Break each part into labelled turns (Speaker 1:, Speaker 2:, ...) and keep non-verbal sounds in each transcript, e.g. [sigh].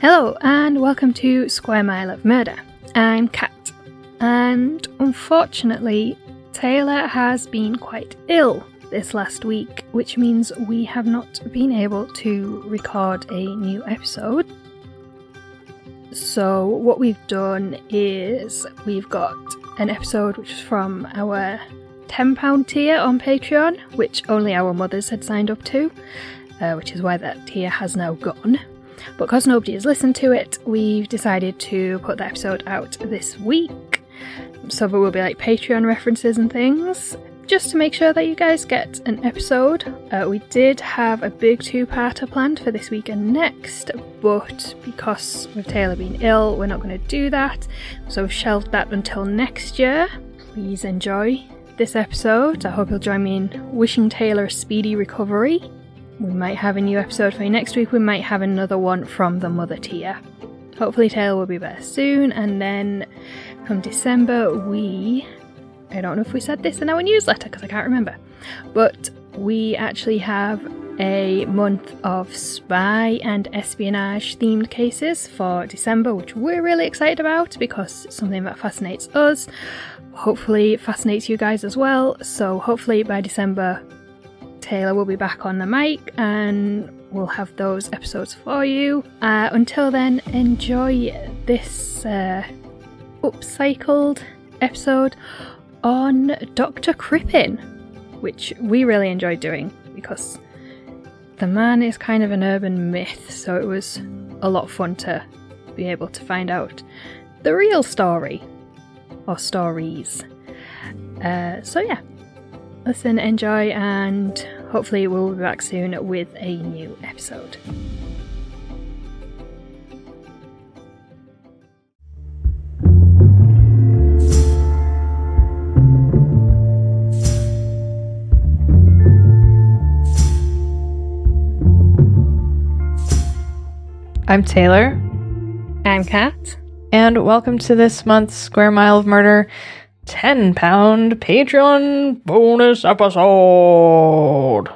Speaker 1: Hello, and welcome to Square Mile of Murder. I'm Kat, and unfortunately, Taylor has been quite ill this last week, which means we have not been able to record a new episode. So, what we've done is we've got an episode which is from our £10 tier on Patreon, which only our mothers had signed up to, uh, which is why that tier has now gone. But because nobody has listened to it, we've decided to put the episode out this week. So there will be like Patreon references and things, just to make sure that you guys get an episode. Uh, we did have a big two-parter planned for this week and next, but because with Taylor being ill, we're not going to do that. So we've shelved that until next year. Please enjoy this episode. I hope you'll join me in wishing Taylor a speedy recovery. We might have a new episode for you next week. We might have another one from the mother tier. Hopefully, Taylor will be better soon. And then from December, we. I don't know if we said this in our newsletter because I can't remember. But we actually have a month of spy and espionage themed cases for December, which we're really excited about because it's something that fascinates us. Hopefully, fascinates you guys as well. So, hopefully, by December, Taylor will be back on the mic and we'll have those episodes for you. Uh, until then, enjoy this uh, upcycled episode on Dr. Crippen, which we really enjoyed doing because the man is kind of an urban myth, so it was a lot of fun to be able to find out the real story or stories. Uh, so, yeah, listen, enjoy, and hopefully, we'll be back soon with a new episode.
Speaker 2: I'm Taylor,
Speaker 1: I'm Kat.
Speaker 2: and welcome to this month's Square Mile of Murder 10 pound Patreon bonus episode.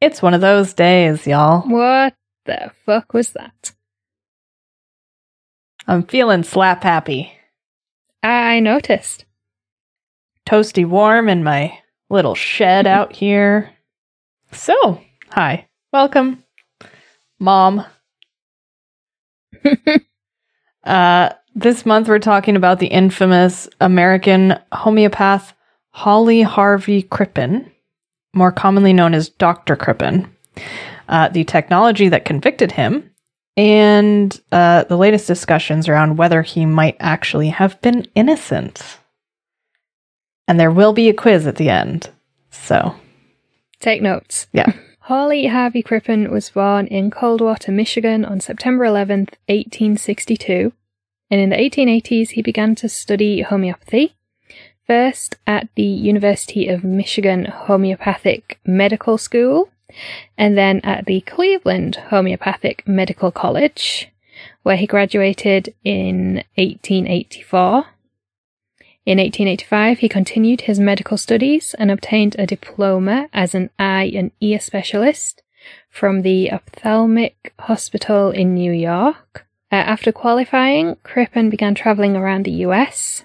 Speaker 2: It's one of those days, y'all.
Speaker 1: What the fuck was that?
Speaker 2: I'm feeling slap happy.
Speaker 1: I noticed.
Speaker 2: Toasty warm in my little shed out here. So, hi. Welcome. Mom. [laughs] Uh, this month we're talking about the infamous American homeopath Hawley Harvey Crippen, more commonly known as Dr. Crippen, uh, the technology that convicted him, and uh, the latest discussions around whether he might actually have been innocent. And there will be a quiz at the end. So,
Speaker 1: Take notes.
Speaker 2: Yeah. [laughs]
Speaker 1: Hawley Harvey Crippen was born in Coldwater, Michigan on September 11th, 1862, and in the 1880s he began to study homeopathy, first at the University of Michigan Homeopathic Medical School, and then at the Cleveland Homeopathic Medical College, where he graduated in 1884. In 1885, he continued his medical studies and obtained a diploma as an eye and ear specialist from the Ophthalmic Hospital in New York. Uh, after qualifying, Crippen began traveling around the US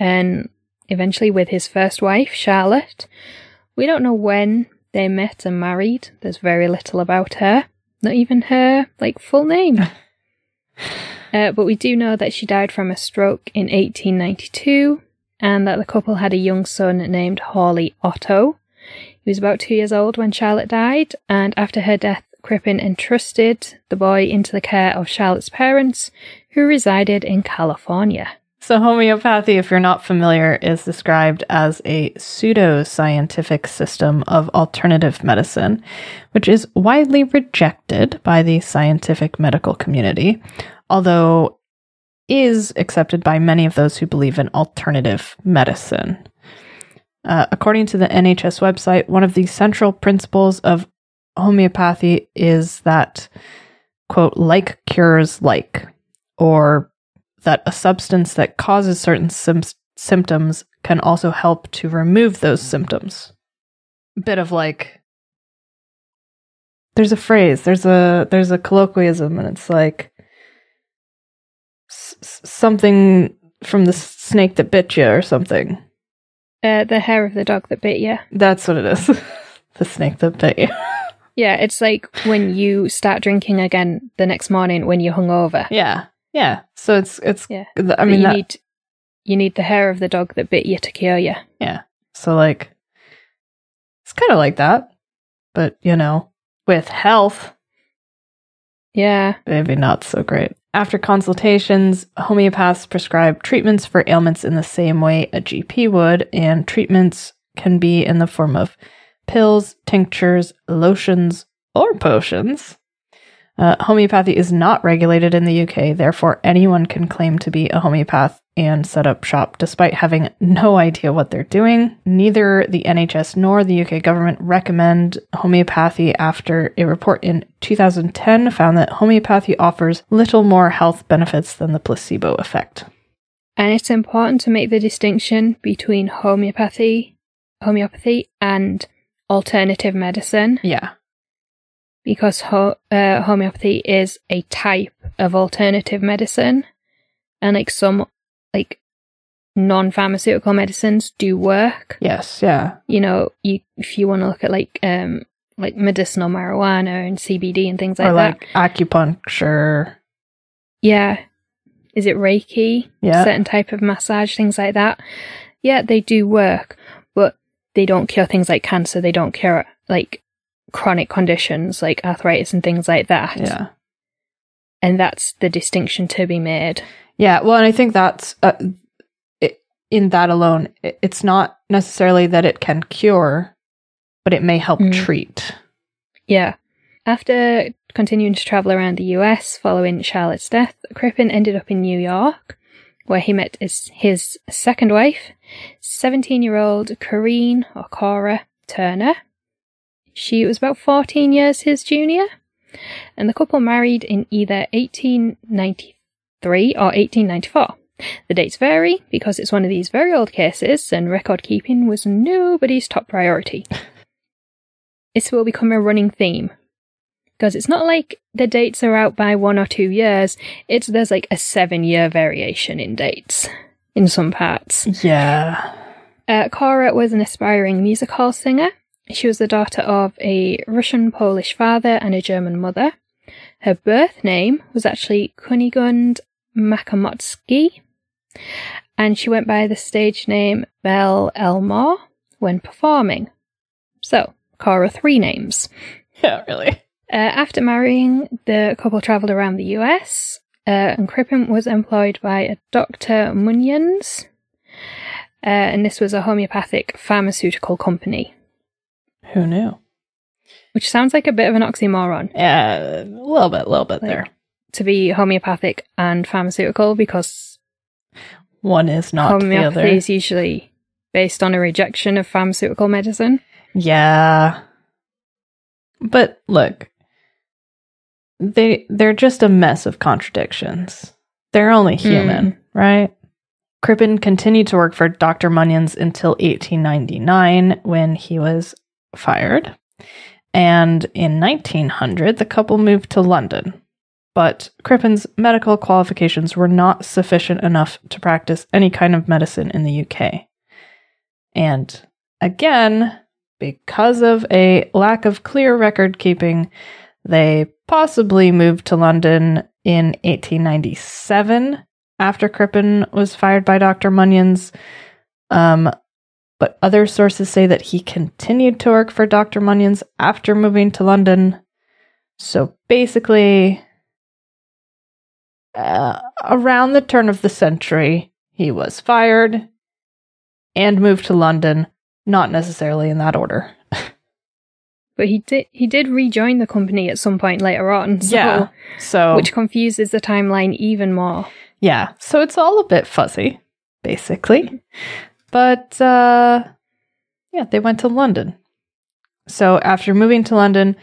Speaker 1: and eventually with his first wife, Charlotte. We don't know when they met and married. There's very little about her. Not even her like full name. [laughs] Uh, but we do know that she died from a stroke in 1892 and that the couple had a young son named Hawley Otto. He was about two years old when Charlotte died, and after her death, Crippen entrusted the boy into the care of Charlotte's parents, who resided in California.
Speaker 2: So, homeopathy, if you're not familiar, is described as a pseudo-scientific system of alternative medicine, which is widely rejected by the scientific medical community, although is accepted by many of those who believe in alternative medicine. Uh, according to the NHS website, one of the central principles of homeopathy is that, quote, like cures like, or that a substance that causes certain sim- symptoms can also help to remove those symptoms. Bit of like there's a phrase, there's a there's a colloquialism, and it's like s- something from the snake that bit you or something.
Speaker 1: Uh, the hair of the dog that bit you.
Speaker 2: That's what it is. [laughs] the snake that bit you.
Speaker 1: Yeah, it's like when you start drinking again the next morning when you're hungover.
Speaker 2: yeah, yeah. So it's it's.
Speaker 1: Yeah.
Speaker 2: I mean,
Speaker 1: you
Speaker 2: that,
Speaker 1: need you need the hair of the dog that bit you to cure you.
Speaker 2: yeah. So like, it's kind of like that, but you know, with health,
Speaker 1: Yeah.
Speaker 2: maybe not so great. After consultations, homeopaths prescribe treatments for ailments in the same way a GP would, and treatments can be in the form of pills, tinctures, lotions, or potions. Uh, homeopathy is not regulated in the UK, therefore, anyone can claim to be a homeopath and set up shop despite having no idea what they're doing. Neither the NHS nor the UK government recommend homeopathy after a report in 2010 found that homeopathy offers little more health benefits than the placebo effect.
Speaker 1: And it's important to make the distinction between homeopathy, homeopathy and alternative medicine
Speaker 2: Yeah.
Speaker 1: because ho- uh, homeopathy is a type of alternative medicine and like some like non-pharmaceutical medicines do work
Speaker 2: Yes. Yeah.
Speaker 1: you know you if you want to look at like um like medicinal marijuana and cbd and things like
Speaker 2: or
Speaker 1: that
Speaker 2: like acupuncture.
Speaker 1: yeah is it reiki
Speaker 2: Yeah.
Speaker 1: certain type of massage things like that yeah they do work they don't cure things like cancer they don't cure like chronic conditions like arthritis and things like that
Speaker 2: Yeah.
Speaker 1: and that's the distinction to be made
Speaker 2: Yeah, well, and I think that's uh, it, in that alone, it, it's not necessarily that it can cure, but it may help
Speaker 1: Mm.
Speaker 2: treat.
Speaker 1: Yeah. After continuing to travel around the US following Charlotte's death, Crippen ended up in New York, where he met his, his second wife, 17 year old Corrine or Cora Turner. She was about 14 years his junior, and the couple married in either 1893 or 1894. The dates vary because it's one of these very old cases, and record keeping was nobody's top priority. [laughs] This will become a running theme because it's not like the dates are out by one or two years. It's there's like a seven year variation in dates in some parts.
Speaker 2: Yeah.
Speaker 1: Uh, Cora was an aspiring music hall singer. She was the daughter of a Russian Polish father and a German mother. Her birth name was actually Kunigund Makamotsky, and she went by the stage name Belle Elmore when performing. So, Cora, three names.
Speaker 2: Yeah, really.
Speaker 1: Uh, after marrying, the couple travelled around the US, uh, and Crippen was employed by a Dr. Munyon's, uh, and this was a homeopathic pharmaceutical company,
Speaker 2: Who knew?
Speaker 1: which sounds like a bit of an oxymoron
Speaker 2: Yeah, a little bit, a little bit
Speaker 1: Like-
Speaker 2: there.
Speaker 1: to be homeopathic and pharmaceutical because
Speaker 2: One is not the other.
Speaker 1: is usually based on a rejection of pharmaceutical medicine.
Speaker 2: Yeah. But look, they they're just a mess of contradictions. They're only hmm. human, right? Crippen continued to work for Dr. Munyon's until 1899 when he was fired. And in 1900, the couple moved to London. But Crippen's medical qualifications were not sufficient enough to practice any kind of medicine in the UK. And again, because of a lack of clear record keeping, they possibly moved to London in 1897 after Crippen was fired by Dr. Munyon's. Um, but other sources say that he continued to work for Dr. Munyon's after moving to London. So basically, uh, around the turn of the century, he was fired and moved to London, not necessarily in that order.
Speaker 1: But he did he did rejoin the company at some point later on, so,
Speaker 2: Yeah. So,
Speaker 1: which confuses the timeline even more.
Speaker 2: yeah, so it's all a bit fuzzy, basically. But uh, yeah, they went to London. So after moving to London,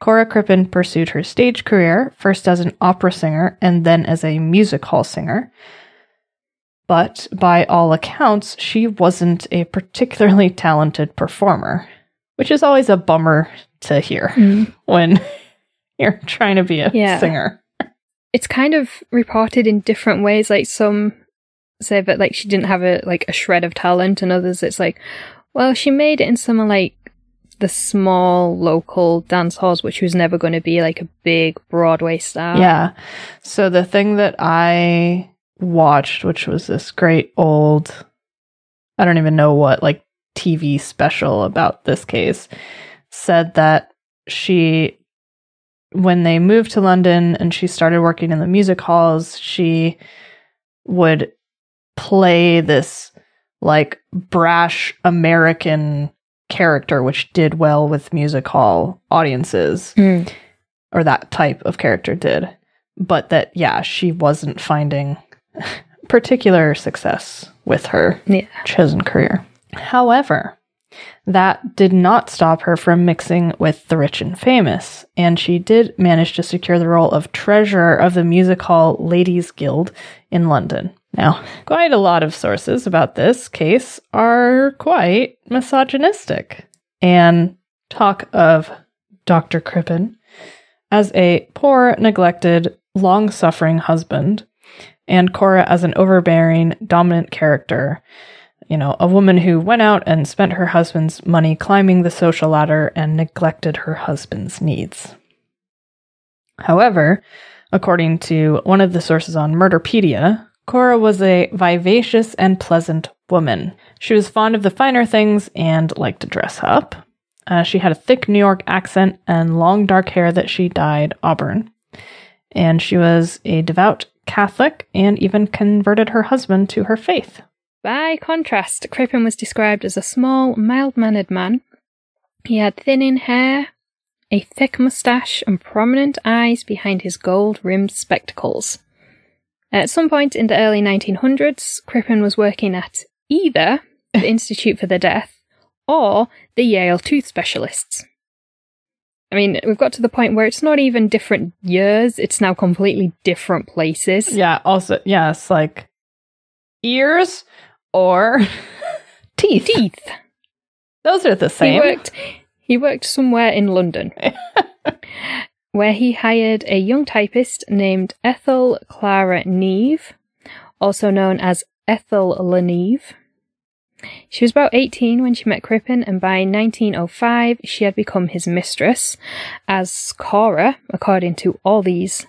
Speaker 2: Cora Crippen pursued her stage career, first as an opera singer and then as a music hall singer. But by all accounts, she wasn't a particularly talented performer, which is always a bummer to hear mm. when [laughs] You're trying to be a
Speaker 1: Yeah.
Speaker 2: singer.
Speaker 1: it's kind of reported in different ways. Like some say that like she didn't have a like a shred of talent, and others it's like, well, she made it in some of like the small local dance halls, which was never going to be like a big Broadway star.
Speaker 2: Yeah. So the thing that I watched, which was this great old, I don't even know what, like TV special about this case, said that she, when they moved to London and she started working in the music halls, she would play this like brash American character, which did well with music hall audiences
Speaker 1: Mm.
Speaker 2: or that type of character did. But that, yeah, she wasn't finding [laughs] particular success with her
Speaker 1: Yeah.
Speaker 2: chosen career. However, that did not stop her from mixing with the rich and famous, and she did manage to secure the role of treasurer of the Music Hall Ladies Guild in London. Now, quite a lot of sources about this case are quite misogynistic and talk of Dr. Crippen as a poor, neglected, long suffering husband, and Cora as an overbearing, dominant character. You know, a woman who went out and spent her husband's money climbing the social ladder and neglected her husband's needs. However, according to one of the sources on Murderpedia, Cora was a vivacious and pleasant woman. She was fond of the finer things and liked to dress up. Uh, she had a thick New York accent and long dark hair that she dyed auburn. And she was a devout Catholic and even converted her husband to her faith.
Speaker 1: By contrast, Crippen was described as a small, mild mannered man. He had thinning hair, a thick moustache, and prominent eyes behind his gold rimmed spectacles. At some point in the early 1900s, Crippen was working at either the [laughs] Institute for the Deaf or the Yale Tooth Specialists. I mean, we've got to the point where it's not even different years, it's now completely different places.
Speaker 2: Yeah, also, yes, like ears or [laughs] teeth.
Speaker 1: Teeth.
Speaker 2: Those are the same.
Speaker 1: He worked he worked somewhere in London. [laughs] where he hired a young typist named Ethel Clara Neve, also known as Ethel Le Neve. She was about 18 when she met Crippen, and by 1905 she had become his mistress, as Cora, according to all these,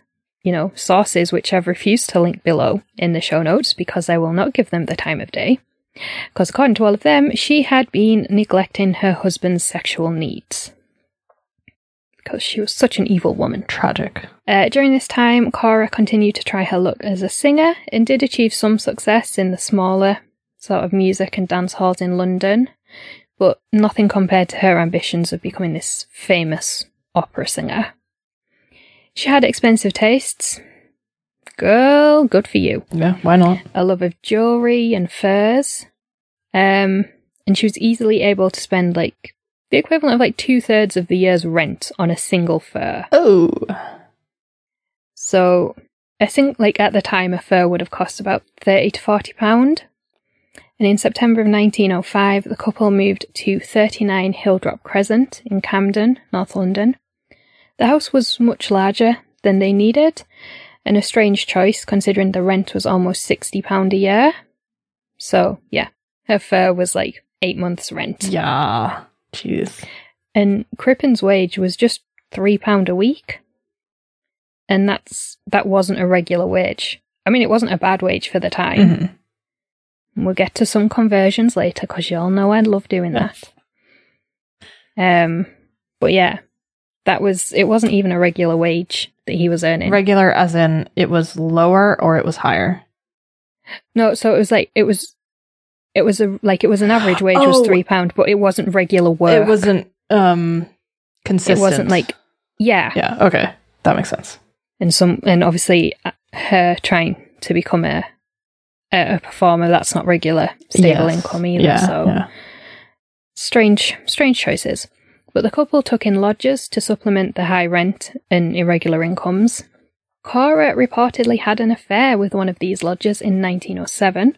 Speaker 1: you know, sources which I've refused to link below in the show notes because I will not give them the time of day. Because according to all of them, she had been neglecting her husband's sexual needs. Because she was such an evil woman.
Speaker 2: Tragic.
Speaker 1: Uh, during this time, Cora continued to try her luck as a singer and did achieve some success in the smaller sort of music and dance halls in London, but nothing compared to her ambitions of becoming this famous opera singer. She had expensive tastes. Girl, good for you
Speaker 2: Yeah, why not?
Speaker 1: a love of jewelry and furs. Um, and she was easily able to spend like the equivalent of like two thirds of the year's rent on a single fur.
Speaker 2: Oh.
Speaker 1: So I think like at the time a fur would have cost about thirty to forty pound. And in September of 1905, the couple moved to 39 Hilldrop Crescent in Camden, North London. The house was much larger than they needed, and a strange choice considering the rent was almost £60 a year. So, yeah, her fur was like eight months' rent.
Speaker 2: Yeah. Jeez.
Speaker 1: And Crippen's wage was just £3 a week. And that's that wasn't a regular wage. I mean, it wasn't a bad wage for the time.
Speaker 2: Mhm.
Speaker 1: We'll get to some conversions later because you all know I love doing that. Um, but yeah, that was it. Wasn't even a regular wage that he was earning.
Speaker 2: Regular as in it was lower or it was higher.
Speaker 1: No, so it was like it was, it was a like it was an average wage
Speaker 2: Oh.
Speaker 1: was three pound, but it wasn't regular work.
Speaker 2: It wasn't um consistent.
Speaker 1: It wasn't like yeah.
Speaker 2: Yeah, okay. That makes sense.
Speaker 1: and some and obviously uh, her trying to become a a a performer that's not regular stable
Speaker 2: Yes.
Speaker 1: income either.
Speaker 2: Yeah.
Speaker 1: so
Speaker 2: yeah.
Speaker 1: strange strange choices. But the couple took in lodgers to supplement the high rent and irregular incomes. Cora reportedly had an affair with one of these lodgers in 1907.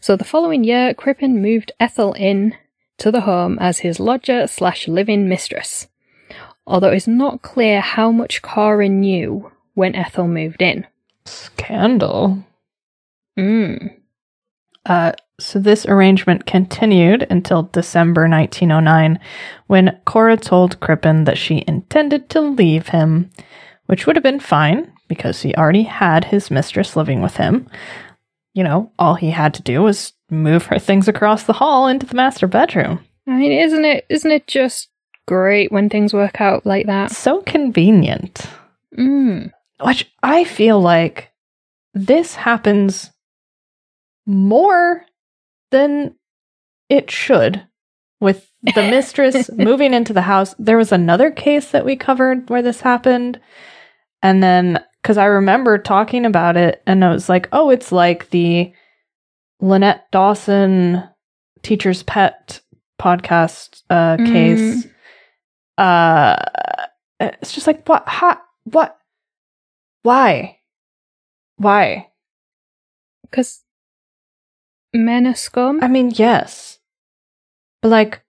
Speaker 1: So the following year, Crippen moved Ethel in to the home as his lodger slash living mistress. although it's not clear how much Cora knew when Ethel moved in.
Speaker 2: Scandal.
Speaker 1: Mm.
Speaker 2: Uh, so this arrangement continued until December 1909, when Cora told Crippen that she intended to leave him, which would have been fine because he already had his mistress living with him. You know, all he had to do was move her things across the hall into the master bedroom.
Speaker 1: I mean, isn't it isn't it just great when things work out like that?
Speaker 2: So convenient.
Speaker 1: Mm.
Speaker 2: Which I feel like this happens more than it should with the [laughs] mistress moving into the house. There was another case that we covered where this happened. And then, because I remember talking about it, and I was like, oh, it's like the Lynette Dawson teacher's pet podcast uh, case. Uh, it's just like, what? How? What? Why? Why?
Speaker 1: Because men are scum.
Speaker 2: I mean, yes. But like,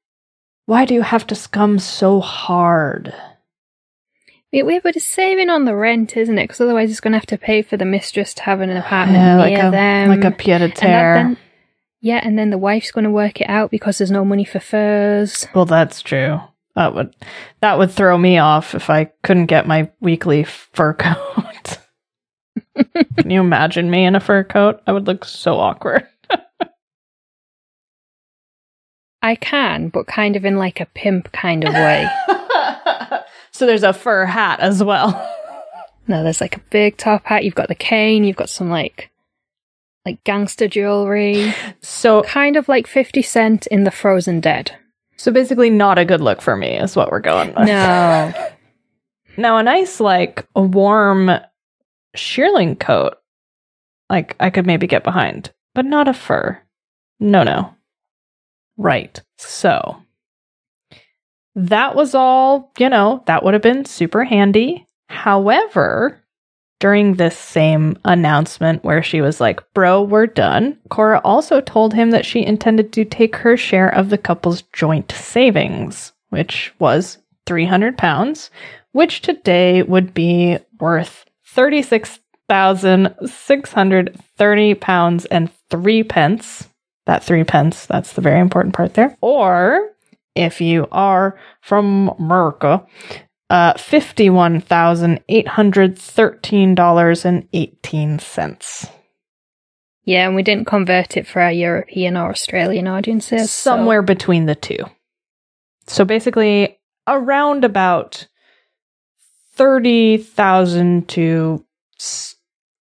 Speaker 2: why do you have to scum so hard?
Speaker 1: Yeah, we- but it's saving on the rent, isn't it? Because otherwise, it's going to have to pay for the mistress to have an apartment
Speaker 2: Yeah, like
Speaker 1: near
Speaker 2: a
Speaker 1: them.
Speaker 2: like a pied a terre.
Speaker 1: then- yeah, and then the wife's going to work it out because there's no money for furs.
Speaker 2: Well, that's true. That would that would throw me off if I couldn't get my weekly fur coat. [laughs] Can you imagine me in a fur coat? I would look so awkward.
Speaker 1: I can, but kind of in like a pimp kind of way. [laughs]
Speaker 2: so there's a fur hat as well.
Speaker 1: no, there's like a big top hat. You've got the cane. You've got some like like gangster jewelry,
Speaker 2: So
Speaker 1: kind of like Fifty Cent in The Frozen Dead.
Speaker 2: so basically not a good look for me is what we're going with.
Speaker 1: No, [laughs]
Speaker 2: Now a nice like a warm shearling coat, like I could maybe get behind, but not a fur. No, no. Right. So that was all, you know, that would have been super handy. However, during this same announcement where she was like, Bro, we're done, Cora also told him that she intended to take her share of the couple's joint savings, which was 300 pounds, which today would be worth 36,630 pounds and three pence. That three pence, that's the very important part there. Or if you are from America, uh, $51,813.18.
Speaker 1: yeah, and we didn't convert it for our European or Australian audiences. so-
Speaker 2: Somewhere between the two. So basically, around about 30,000 to s-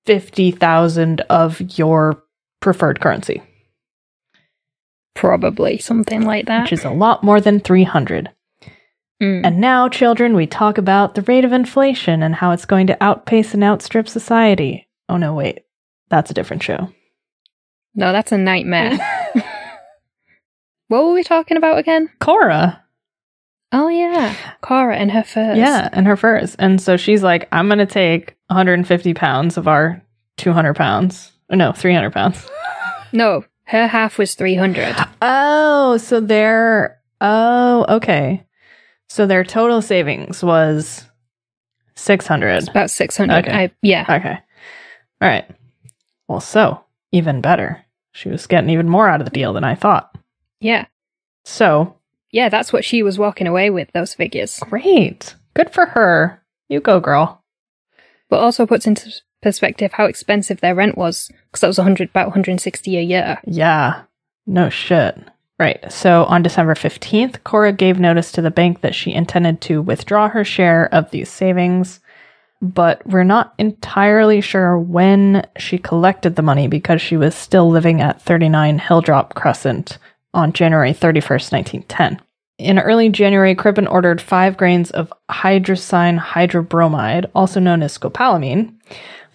Speaker 2: 50,000 of your preferred currency,
Speaker 1: probably something like that.
Speaker 2: which is a lot more than 300.
Speaker 1: Mm.
Speaker 2: And now, children, we talk about the rate of inflation and how it's going to outpace and outstrip society. Oh, no, wait. That's a different show.
Speaker 1: no, that's a nightmare. [laughs] [laughs] what were we talking about again?
Speaker 2: Cora.
Speaker 1: Oh yeah, Cora and her furs.
Speaker 2: Yeah, and her furs. And so she's like, I'm going to take 150 pounds of our 200 pounds. No, 300 pounds.
Speaker 1: No, her half was three hundred.
Speaker 2: oh, so their, oh, okay. So their total savings was 600.
Speaker 1: About six hundred.
Speaker 2: Okay.
Speaker 1: I yeah.
Speaker 2: Okay. All right. Well, so even better. She was getting even more out of the deal than I thought.
Speaker 1: Yeah.
Speaker 2: So
Speaker 1: Yeah, that's what she was walking away with, those figures.
Speaker 2: great. Good for her. You go, girl.
Speaker 1: But also puts into perspective how expensive their rent was, because that was 100, about 160 a year.
Speaker 2: Yeah. No shit. Right. So on December 15th, Cora gave notice to the bank that she intended to withdraw her share of these savings, but we're not entirely sure when she collected the money because she was still living at 39 Hilldrop Crescent on January 31st, 1910. In early January, Crippen ordered five grains of hyoscine hydrobromide, also known as scopolamine,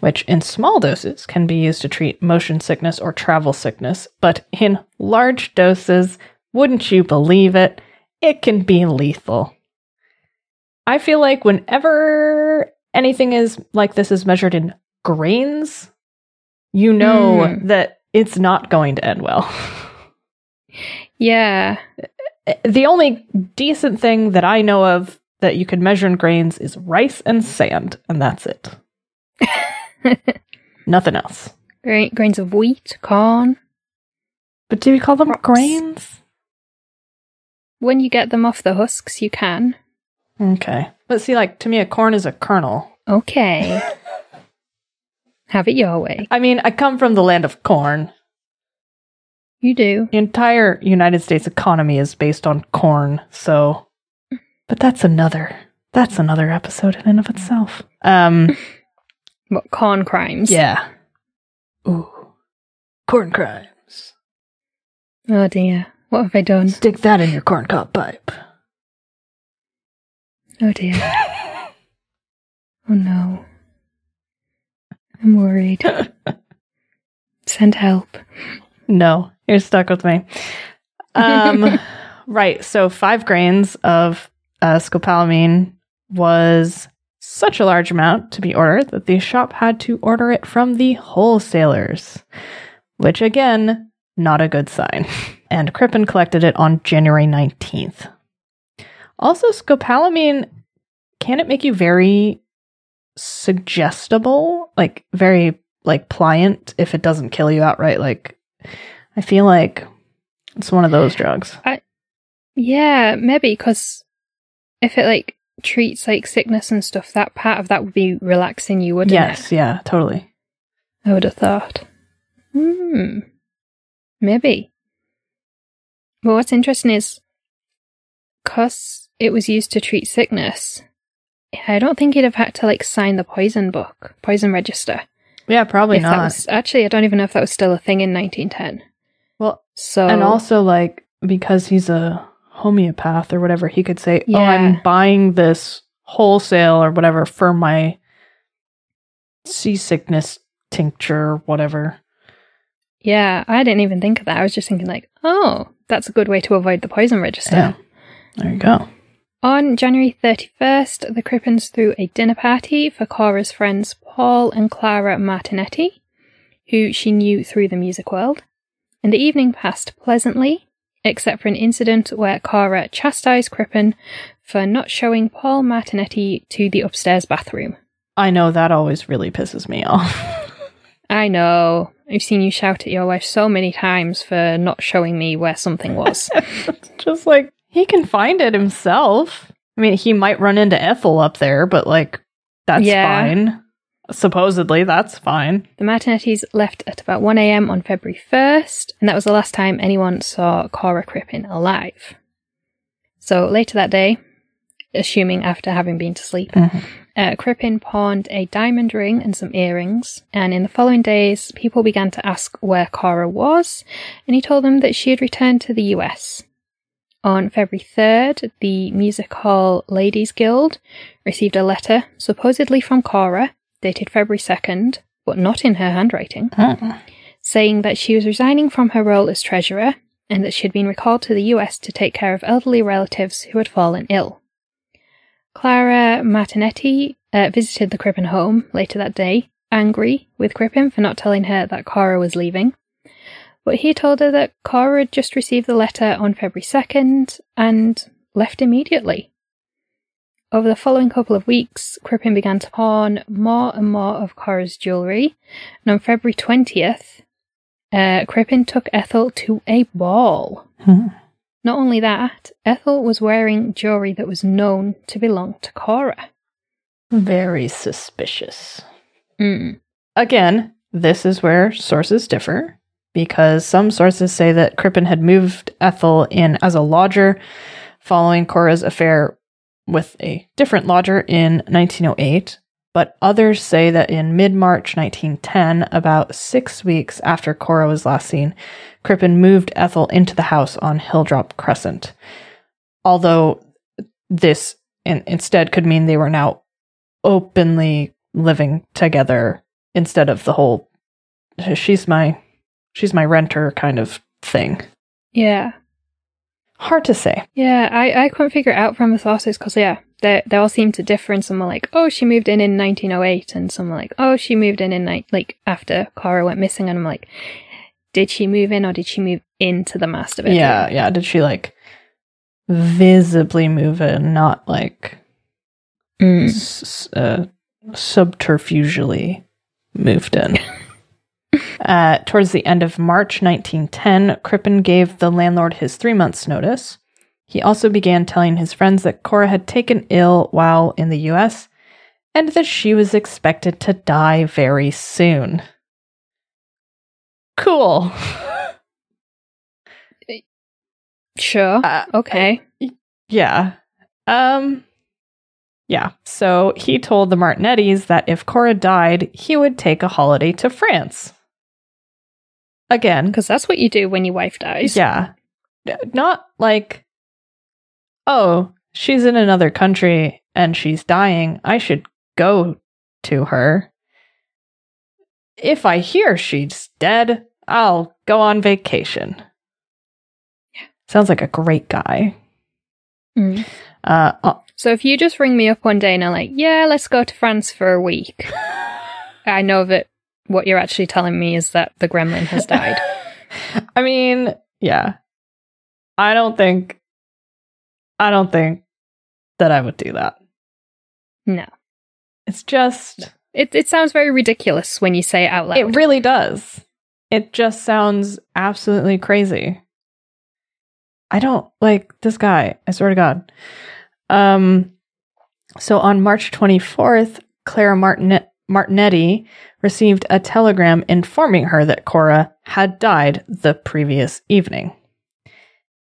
Speaker 2: which in small doses can be used to treat motion sickness or travel sickness, but in large doses, wouldn't you believe it, it can be lethal. I feel like whenever anything is like this is measured in grains, you know
Speaker 1: Mm.
Speaker 2: that it's not going to end well. [laughs]
Speaker 1: Yeah.
Speaker 2: the only decent thing that I know of that you can measure in grains is rice and sand, and that's it. [laughs] Nothing else.
Speaker 1: Gra- grains of wheat, corn.
Speaker 2: But do we call them
Speaker 1: Crops.
Speaker 2: grains?
Speaker 1: When you get them off the husks, you can.
Speaker 2: Okay. But see, like, to me, a corn is a kernel.
Speaker 1: Okay. [laughs] Have it your way.
Speaker 2: I mean, I come from the land of corn.
Speaker 1: You do.
Speaker 2: The entire United States economy is based on corn, so. But that's another. That's another episode in and of itself. Um. [laughs]
Speaker 1: What corn crimes?
Speaker 2: Yeah. Ooh. Corn crimes.
Speaker 1: Oh dear. What have I done?
Speaker 2: Stick that in your corncob pipe.
Speaker 1: Oh dear. [laughs] Oh no. I'm worried. [laughs] Send help.
Speaker 2: No, you're stuck with me. Um, [laughs] right. So five grains of uh, scopolamine was such a large amount to be ordered that the shop had to order it from the wholesalers, which again, not a good sign. [laughs] And Crippen collected it on January 19th. Also, scopolamine can it make you very suggestible, like very like pliant if it doesn't kill you outright? Like I feel like it's one of those drugs.
Speaker 1: I, Yeah, maybe because if it like treats like sickness and stuff, that part of that would be relaxing you, wouldn't it?
Speaker 2: yes, yeah, totally.
Speaker 1: I would have thought. Hmm. Maybe. But what's interesting is because it was used to treat sickness, I don't think he'd have had to like sign the poison book, poison register.
Speaker 2: Yeah, probably
Speaker 1: if
Speaker 2: not.
Speaker 1: that was actually, I don't even know if that was still a thing in 1910.
Speaker 2: well,
Speaker 1: So
Speaker 2: and also like because he's a homeopath or whatever, he could say, "Oh, I'm buying this wholesale or whatever for my seasickness tincture or whatever."
Speaker 1: yeah, I didn't even think of that. I was just thinking like, oh, that's a good way to avoid the poison register.
Speaker 2: Yeah. There you go.
Speaker 1: On January 31st, the Crippens threw a dinner party for Cora's friends Paul and Clara Martinetti, who she knew through the music world. And the evening passed pleasantly, except for an incident where Cora chastised Crippen for not showing Paul Martinetti to the upstairs bathroom.
Speaker 2: I know that always really pisses me off. [laughs]
Speaker 1: I know. I've seen you shout at your wife so many times for not showing me where something was.
Speaker 2: It's [laughs] just like he can find it himself. I mean, he might run into Ethel up there, but like that's
Speaker 1: Yeah.
Speaker 2: fine. Supposedly, that's fine.
Speaker 1: The Martinettis left at about 1am on February 1st, and that was the last time anyone saw Cora Crippen alive. So later that day, assuming after having been to sleep,
Speaker 2: Mhm.
Speaker 1: uh, Crippen pawned a diamond ring and some earrings, and in the following days, people began to ask where Cora was, and he told them that she had returned to the US. On February 3rd, the Music Hall Ladies Guild received a letter, supposedly from Cora, dated February 2nd, but not in her handwriting, saying that she was resigning from her role as treasurer and that she had been recalled to the US to take care of elderly relatives who had fallen ill. Clara Martinetti uh, visited the Crippen home later that day, angry with Crippen for not telling her that Cora was leaving. But he told her that Cora had just received the letter on February 2nd and left immediately. Over the following couple of weeks, Crippen began to pawn more and more of Cora's jewellery, and on February 20th, uh, Crippen took Ethel to a ball.
Speaker 2: Hmm.
Speaker 1: Not only that, Ethel was wearing jewellery that was known to belong to Cora.
Speaker 2: Very suspicious.
Speaker 1: Mm.
Speaker 2: Again, this is where sources differ because some sources say that Crippen had moved Ethel in as a lodger following Cora's affair with a different lodger in 1908, but others say that in mid March 1910, about six weeks after Cora was last seen, Crippen moved Ethel into the house on Hilldrop Crescent. Although this in- instead could mean they were now openly living together instead of the whole she's my she's my renter kind of thing.
Speaker 1: Yeah.
Speaker 2: Hard to say.
Speaker 1: Yeah, I, I couldn't figure it out from the sources because, yeah, they, they all seem to differ. And some were like, oh, she moved in in 1908. And some were like, oh, she moved in in, ni- like, after Cora went missing. And I'm like, did she move in or did she move into the master bedroom?
Speaker 2: Yeah, yeah. Did she like visibly move in, not like
Speaker 1: Mm.
Speaker 2: s- uh, subterfugely moved in. [laughs] uh, towards the end of March 1910, Crippen gave the landlord his three months' notice. He also began telling his friends that Cora had taken ill while in the US and that she was expected to die very soon. Cool. [laughs]
Speaker 1: Sure.
Speaker 2: Uh,
Speaker 1: Okay.
Speaker 2: Yeah. Um yeah. So he told the Martinettis that if Cora died, he would take a holiday to France. Again,
Speaker 1: Because that's what you do when your wife dies.
Speaker 2: yeah. Not like oh, she's in another country and she's dying. I should go to her. If I hear she's dead, I'll go on vacation. Yeah. Sounds like a great guy.
Speaker 1: Mm.
Speaker 2: Uh, uh,
Speaker 1: So if you just ring me up one day and are like, yeah, let's go to France for a week, [laughs] I know that what you're actually telling me is that the gremlin has died. [laughs]
Speaker 2: I mean, yeah. I don't think I don't think that I would do that.
Speaker 1: no.
Speaker 2: It's just
Speaker 1: It, it sounds very ridiculous when you say it out loud.
Speaker 2: it really does. It just sounds absolutely crazy. I don't like this guy, I swear to God. Um so on March 24th, Clara Martinet- Martinetti received a telegram informing her that Cora had died the previous evening.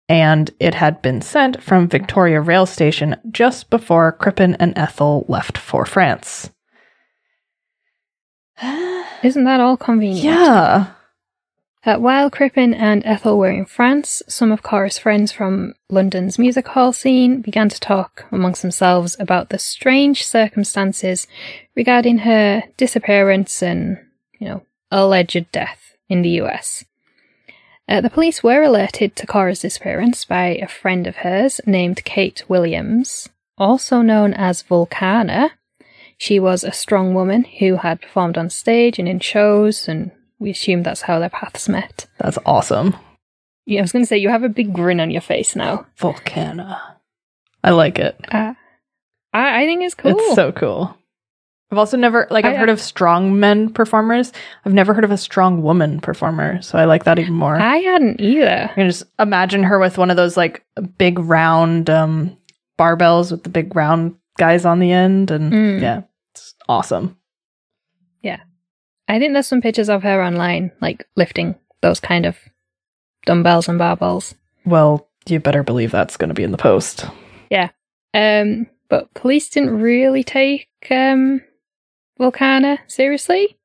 Speaker 2: And it had been sent from Victoria Rail Station just before Crippen and Ethel left for France. [sighs]
Speaker 1: Isn't that all convenient?
Speaker 2: yeah.
Speaker 1: Uh, while Crippen and Ethel were in France, some of Cora's friends from London's music hall scene began to talk amongst themselves about the strange circumstances regarding her disappearance and, you know, alleged death in the US. Uh, the police were alerted to Cora's disappearance by a friend of hers named Kate Williams, also known as Vulcana. She was a strong woman who had performed on stage and in shows and we assume that's how their paths met.
Speaker 2: That's awesome.
Speaker 1: Yeah, I was going to say, you have a big grin on your face now.
Speaker 2: Vulcana. I like it.
Speaker 1: Uh, I, I think it's cool.
Speaker 2: It's so cool. I've also never like I've
Speaker 1: I-
Speaker 2: heard of strong men performers. I've never heard of a strong woman performer, so I like that even more. I
Speaker 1: hadn't either.
Speaker 2: I can just imagine her with one of those like big round um barbells with the big round guys on the end and
Speaker 1: Mm.
Speaker 2: yeah, it's awesome.
Speaker 1: I think there's some pictures of her online, like lifting those kind of dumbbells and barbells.
Speaker 2: Well, you better believe that's going to be in the post. Yeah.
Speaker 1: Um, but police didn't really take um, Vulcana seriously.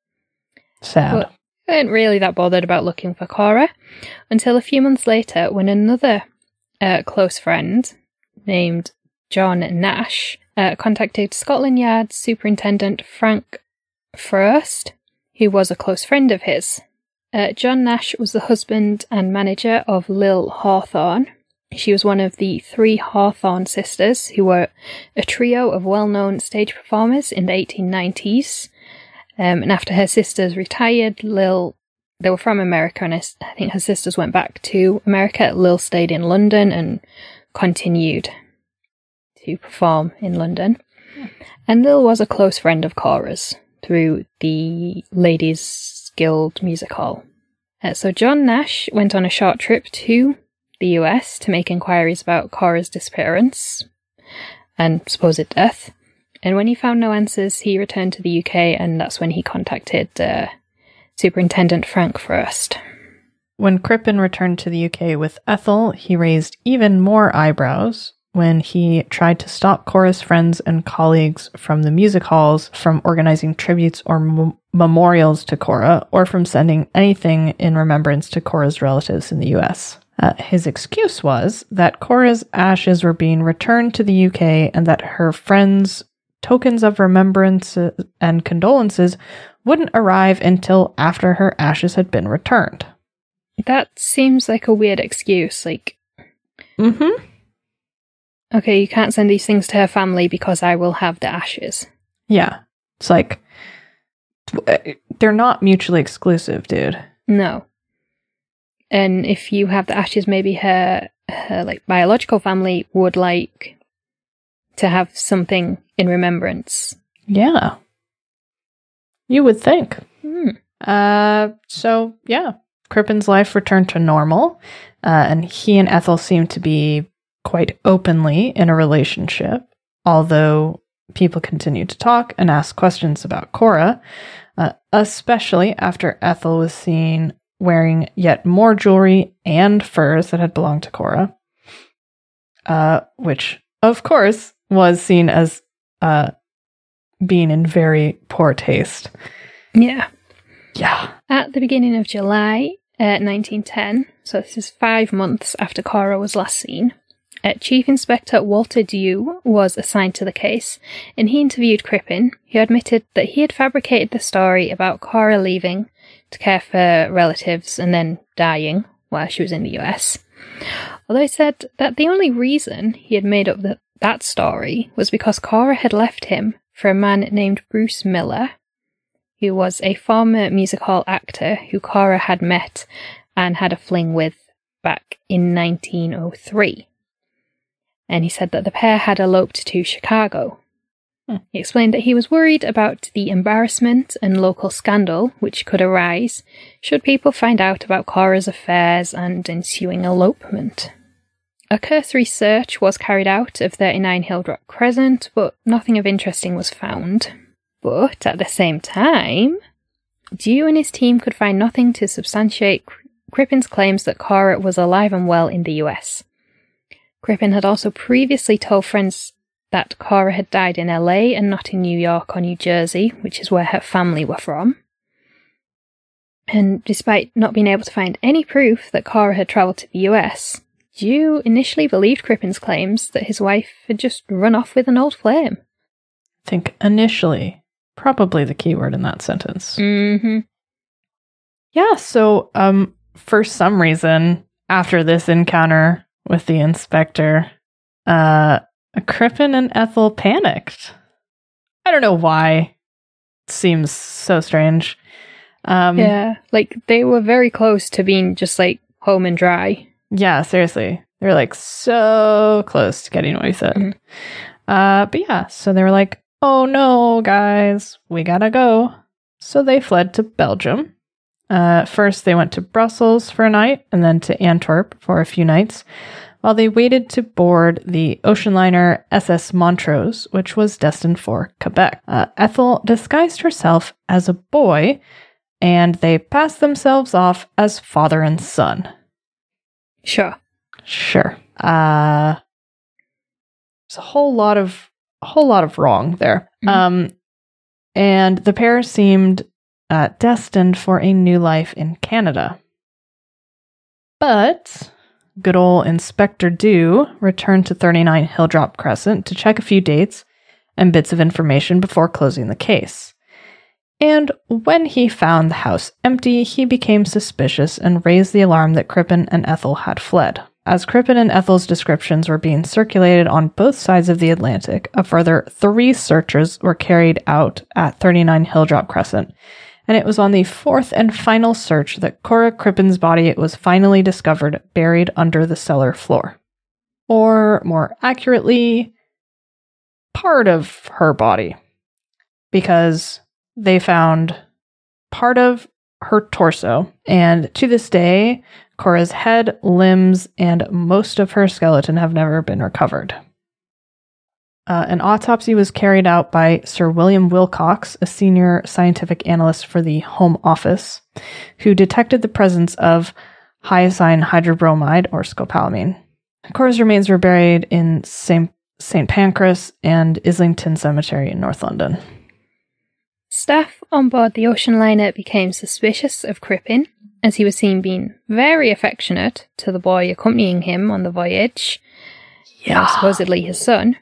Speaker 2: Sad.
Speaker 1: But they weren't really that bothered about looking for Cora until a few months later when another uh, close friend named John Nash uh, contacted Scotland Yard Superintendent Frank Froest, who was a close friend of his. Uh, John Nash was the husband and manager of Lil Hawthorne. She was one of the three Hawthorne sisters, who were a trio of well known stage performers in the 1890s. Um, and after her sisters retired, Lil, they were from America, and I think her sisters went back to America. Lil stayed in London and continued to perform in London. And Lil was a close friend of Cora's through the Ladies Guild Music Hall. Uh, so John Nash went on a short trip to the US to make inquiries about Cora's disappearance and supposed death. And when he found no answers, he returned to the UK, and that's when he contacted uh, Superintendent Frank Froest.
Speaker 2: When Crippen returned to the UK with Ethel, he raised even more eyebrows when he tried to stop Cora's friends and colleagues from the music halls from organizing tributes or mem- memorials to Cora or from sending anything in remembrance to Cora's relatives in the US. Uh, his excuse was that Cora's ashes were being returned to the UK and that her friends' tokens of remembrance and condolences wouldn't arrive until after her ashes had been returned.
Speaker 1: That seems like a weird excuse. Like,
Speaker 2: Mm-hmm.
Speaker 1: Okay, you can't send these things to her family because I will have the ashes.
Speaker 2: Yeah. It's like they're not mutually exclusive, dude.
Speaker 1: No. And if you have the ashes, maybe her her like biological family would like to have something in remembrance.
Speaker 2: Yeah. You would think.
Speaker 1: Hmm.
Speaker 2: Uh, so yeah, Crippen's life returned to normal, uh, and he and Ethel seemed to be quite openly in a relationship, although people continued to talk and ask questions about Cora, uh, especially after Ethel was seen wearing yet more jewelry and furs that had belonged to Cora, uh, which, of course, was seen as uh, being in very poor taste.
Speaker 1: Yeah.
Speaker 2: Yeah.
Speaker 1: At the beginning of July uh, 1910, so this is five months after Cora was last seen, Chief Inspector Walter Dew was assigned to the case, and he interviewed Crippen, who admitted that he had fabricated the story about Cora leaving to care for relatives and then dying while she was in the US. Although he said that the only reason he had made up the, that story was because Cora had left him for a man named Bruce Miller, who was a former music hall actor who Cora had met and had a fling with back in 1903. And he said that the pair had eloped to Chicago.
Speaker 2: Hmm.
Speaker 1: He explained that he was worried about the embarrassment and local scandal which could arise should people find out about Cora's affairs and ensuing elopement. A cursory search was carried out of 39 Hilldrop Crescent, but nothing of interesting was found. But at the same time, Dew and his team could find nothing to substantiate Cri- Crippen's claims that Cora was alive and well in the US. Crippen had also previously told friends that Cora had died in LA and not in New York or New Jersey, which is where her family were from. And despite not being able to find any proof that Cora had travelled to the US, Dew initially believed Crippen's claims that his wife had just run off with an old flame.
Speaker 2: I think initially, probably the key word in that sentence.
Speaker 1: Mm-hmm.
Speaker 2: Yeah, so um for some reason after this encounter with the inspector, uh Crippen and Ethel panicked. I don't know why. It seems so strange. Um
Speaker 1: Yeah, like they were very close to being just like home and dry.
Speaker 2: Yeah, seriously. They were like so close to getting what he said.
Speaker 1: Mhm.
Speaker 2: Uh, but yeah, so they were like, oh no, guys, we gotta go. So they fled to Belgium. Uh, first, they went to Brussels for a night and then to Antwerp for a few nights while they waited to board the ocean liner SS Montrose, which was destined for Quebec. Uh, Ethel disguised herself as a boy and they passed themselves off as father and son.
Speaker 1: Sure.
Speaker 2: Sure. Uh there's a whole lot of a whole lot of wrong there.
Speaker 1: Mhm.
Speaker 2: Um and the pair seemed uh, destined for a new life in Canada. But good old Inspector Dew returned to 39 Hilldrop Crescent to check a few dates and bits of information before closing the case. And when he found the house empty, he became suspicious and raised the alarm that Crippen and Ethel had fled. As Crippen and Ethel's descriptions were being circulated on both sides of the Atlantic, a further three searches were carried out at 39 Hilldrop Crescent. And it was on the fourth and final search that Cora Crippen's body was finally discovered buried under the cellar floor. Or, more accurately, part of her body. Because they found part of her torso, and to this day, Cora's head, limbs, and most of her skeleton have never been recovered. Uh, an autopsy was carried out by Sir William Willcox, a senior scientific analyst for the Home Office, who detected the presence of hyoscine hydrobromide or scopolamine. Cora's remains were buried in St. St. Pancras and Islington Cemetery in North London.
Speaker 1: Staff on board the ocean liner became suspicious of Crippen, as he was seen being very affectionate to the boy accompanying him on the voyage, uh, supposedly his son,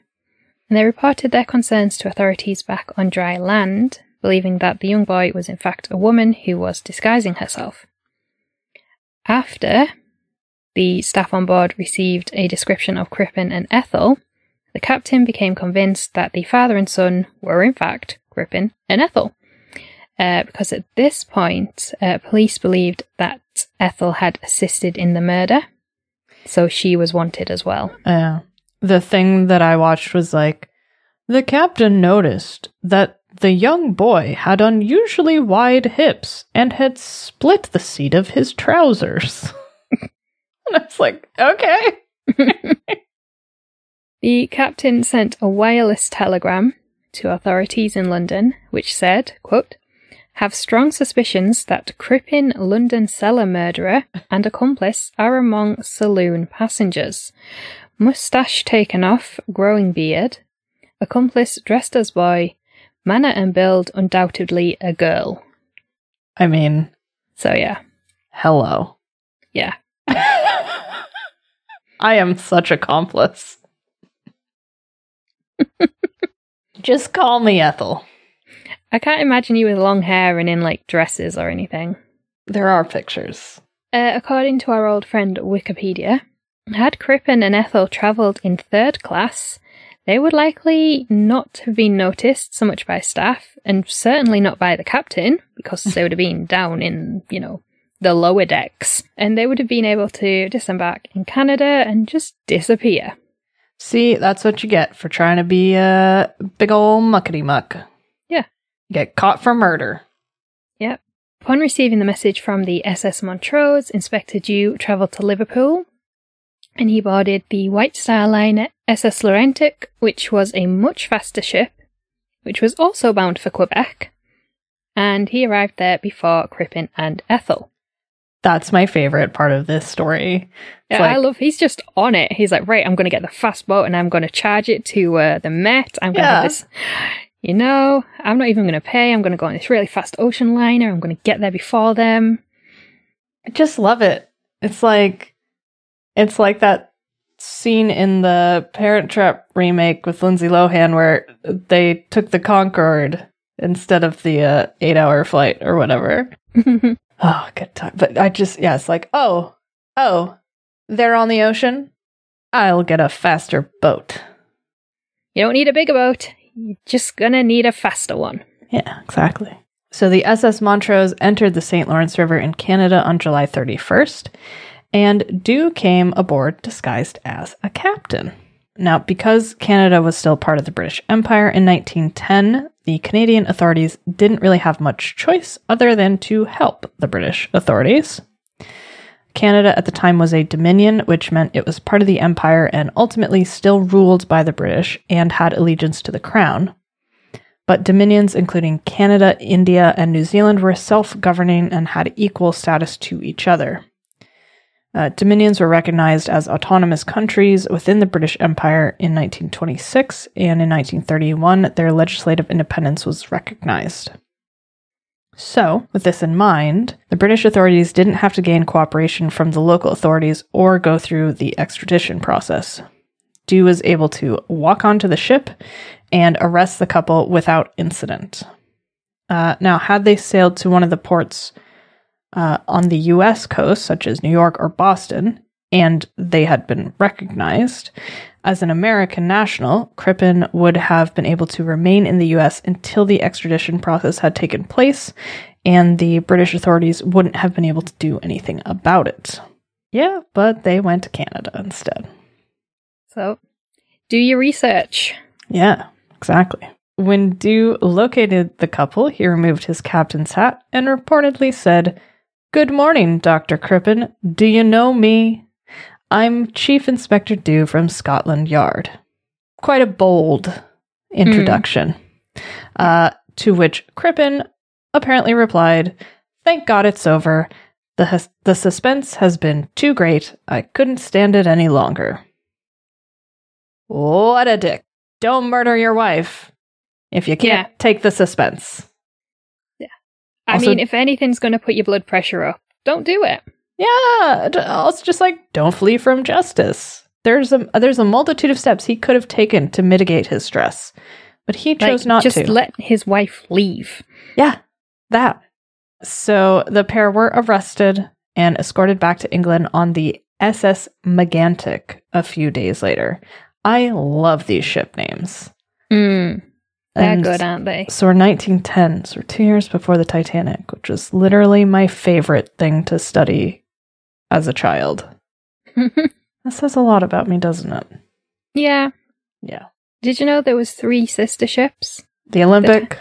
Speaker 1: and they reported their concerns to authorities back on dry land, believing that the young boy was in fact a woman who was disguising herself. After the staff on board received a description of Crippen and Ethel, the captain became convinced that the father and son were in fact Crippen and Ethel. Uh, because at this point, uh, police believed that Ethel had assisted in the murder, so she was wanted as well.
Speaker 2: Yeah. The thing that I watched was like, the captain noticed that the young boy had unusually wide hips and had split the seat of his trousers. [laughs] and I was like, okay. [laughs]
Speaker 1: The captain sent a wireless telegram to authorities in London, which said, quote, have strong suspicions that Crippen London cellar murderer and accomplice are among saloon passengers. Mustache taken off, growing beard. Accomplice dressed as boy. Manner and build undoubtedly a girl.
Speaker 2: I mean,
Speaker 1: So yeah,
Speaker 2: hello.
Speaker 1: yeah. [laughs]
Speaker 2: I am such accomplice. [laughs] Just call me Ethel.
Speaker 1: I can't imagine you with long hair and in like dresses or anything.
Speaker 2: There are pictures.
Speaker 1: Uh, according to our old friend Wikipedia, had Crippen and Ethel travelled in third class, they would likely not have been noticed so much by staff, and certainly not by the captain, because they would have been down in, you know, the lower decks, and they would have been able to disembark in Canada and just disappear.
Speaker 2: See, that's what you get for trying to be a big old muckety muck.
Speaker 1: Yeah.
Speaker 2: You get caught for murder.
Speaker 1: Yep. Upon receiving the message from the SS Montrose, Inspector Dew travelled to Liverpool and he boarded the White Star liner SS Laurentic, which was a much faster ship, which was also bound for Quebec. And he arrived there before Crippen and Ethel.
Speaker 2: That's my favorite part of this story.
Speaker 1: Yeah, I love. He's just on it. He's like, right, I'm going to get the fast boat and I'm going to charge it to uh, the Met. I'm going to
Speaker 2: Yeah.
Speaker 1: this. You know, I'm not even going to pay. I'm going to go on this really fast ocean liner. I'm going to get there before them.
Speaker 2: I just love it. It's like it's like that scene in the Parent Trap remake with Lindsay Lohan where they took the Concorde instead of the uh, eight-hour flight or whatever. [laughs] Oh, good time. But I just yeah, it's like oh oh, they're on the ocean. I'll get a faster boat.
Speaker 1: You don't need a bigger boat. You're just gonna need a faster one.
Speaker 2: Yeah, exactly. So the SS Montrose entered the St. Lawrence River in Canada on July 31st, and Dew came aboard disguised as a captain. Now, because Canada was still part of the British Empire in 1910, the Canadian authorities didn't really have much choice other than to help the British authorities. Canada at the time was a dominion, which meant it was part of the empire and ultimately still ruled by the British and had allegiance to the crown. But dominions, including Canada, India, and New Zealand, were self governing and had equal status to each other. Uh, dominions were recognized as autonomous countries within the British Empire in 1926, and in 1931, their legislative independence was recognized. So, with this in mind, the British authorities didn't have to gain cooperation from the local authorities or go through the extradition process. Dew was able to walk onto the ship and arrest the couple without incident. Uh, now, had they sailed to one of the ports uh, on the US coast, such as New York or Boston, and they had been recognized as an American national, Crippen would have been able to remain in the US until the extradition process had taken place, and the British authorities wouldn't have been able to do anything about it. Yeah, but they went to Canada instead.
Speaker 1: So, do your research.
Speaker 2: Yeah, exactly. When Dew located the couple, he removed his captain's hat and reportedly said, Good morning, Dr. Crippen. Do you know me? I'm Chief Inspector Dew from Scotland Yard. Quite a bold introduction. Uh, to which Crippen apparently replied, Thank God it's over. The, hus- the suspense has been too great. I couldn't stand it any longer. What a dick. Don't murder your wife if you can't
Speaker 1: Yeah.
Speaker 2: take the suspense.
Speaker 1: I
Speaker 2: Also-
Speaker 1: mean, if anything's going to put your blood pressure up, don't do it.
Speaker 2: Yeah, it's just like don't flee from justice. There's a there's a multitude of steps he could have taken to mitigate his stress, but he chose
Speaker 1: Like,
Speaker 2: not
Speaker 1: just
Speaker 2: to.
Speaker 1: let his wife leave.
Speaker 2: yeah, that. So the pair were arrested and escorted back to England on the SS Megantic a few days later. I love these ship names.
Speaker 1: Mm, they're good, aren't they?
Speaker 2: So we're 1910, so we're two years before the Titanic, which was literally my favorite thing to study as a child. [laughs] That says a lot about me, doesn't it?
Speaker 1: Yeah.
Speaker 2: Yeah.
Speaker 1: Did you know there was three sister ships?
Speaker 2: The Olympic,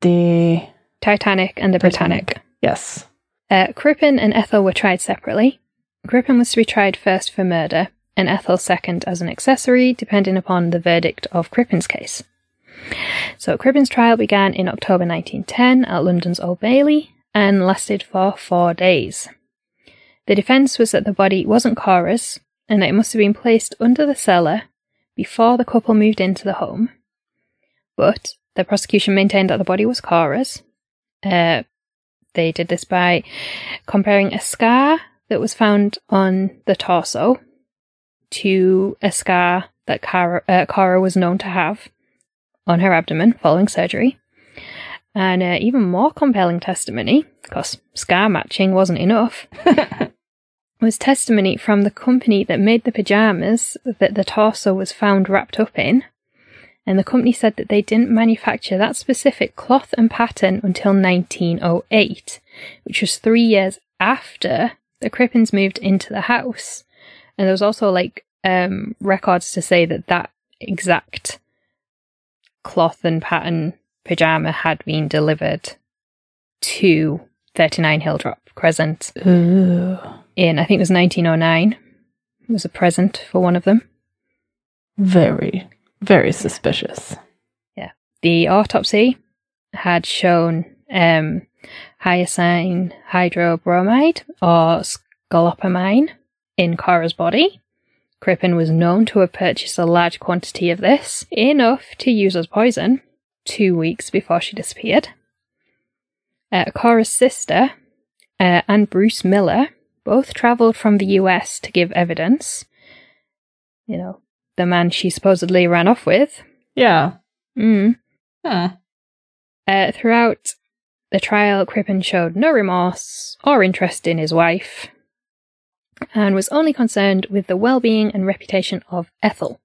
Speaker 2: the
Speaker 1: Titanic and the Britannic.
Speaker 2: yes.
Speaker 1: Uh, Crippen and Ethel were tried separately. Crippen was to be tried first for murder, and Ethel second as an accessory, depending upon the verdict of Crippen's case. So Crippen's trial began in October 1910 at London's Old Bailey and lasted for four days. The defence was that the body wasn't Cora's and that it must have been placed under the cellar before the couple moved into the home. But the prosecution maintained that the body was Cora's. Uh, they did this by comparing a scar that was found on the torso to a scar that Cara, uh, Cora was known to have on her abdomen following surgery. And uh, even more compelling testimony, because scar matching wasn't enough, [laughs] was testimony from the company that made the pajamas that the torso was found wrapped up in. And the company said that they didn't manufacture that specific cloth and pattern until 1908, which was three years after the Crippens moved into the house. And there was also like um, records to say that that exact cloth and pattern pajama had been delivered to 39 Hilldrop Crescent
Speaker 2: Ooh.
Speaker 1: in, I think it was 1909. It was a present for one of them.
Speaker 2: Very, very suspicious. Yeah.
Speaker 1: The autopsy had shown um, hyoscine hydrobromide or scolopamine in Cora's body. Crippen was known to have purchased a large quantity of this, enough to use as poison, two weeks before she disappeared. Uh, Cora's sister uh, and Bruce Miller both travelled from the US to give evidence. You know, the man she supposedly ran off with.
Speaker 2: Yeah.
Speaker 1: Mm.
Speaker 2: Huh.
Speaker 1: Uh, throughout the trial, Crippen showed no remorse or interest in his wife and was only concerned with the well being and reputation of Ethel.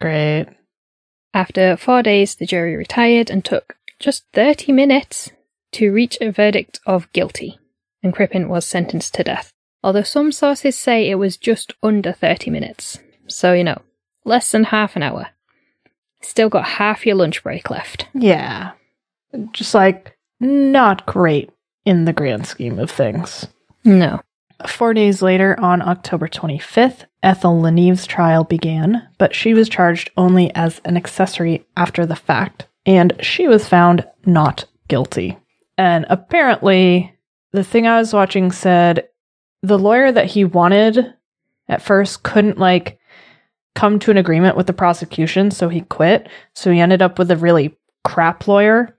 Speaker 2: Great.
Speaker 1: After four days, the jury retired and took just 30 minutes to reach a verdict of guilty, and Crippen was sentenced to death. Although some sources say it was just under 30 minutes. So, you know, less than half an hour. Still got half your lunch break left.
Speaker 2: Yeah. Just like not great in the grand scheme of things.
Speaker 1: No.
Speaker 2: Four days later, on October 25th, Ethel Le Neve's trial began, but she was charged only as an accessory after the fact, and she was found not guilty. And apparently, the thing I was watching said the lawyer that he wanted at first couldn't, like, come to an agreement with the prosecution, so he quit. So he ended up with a really crap lawyer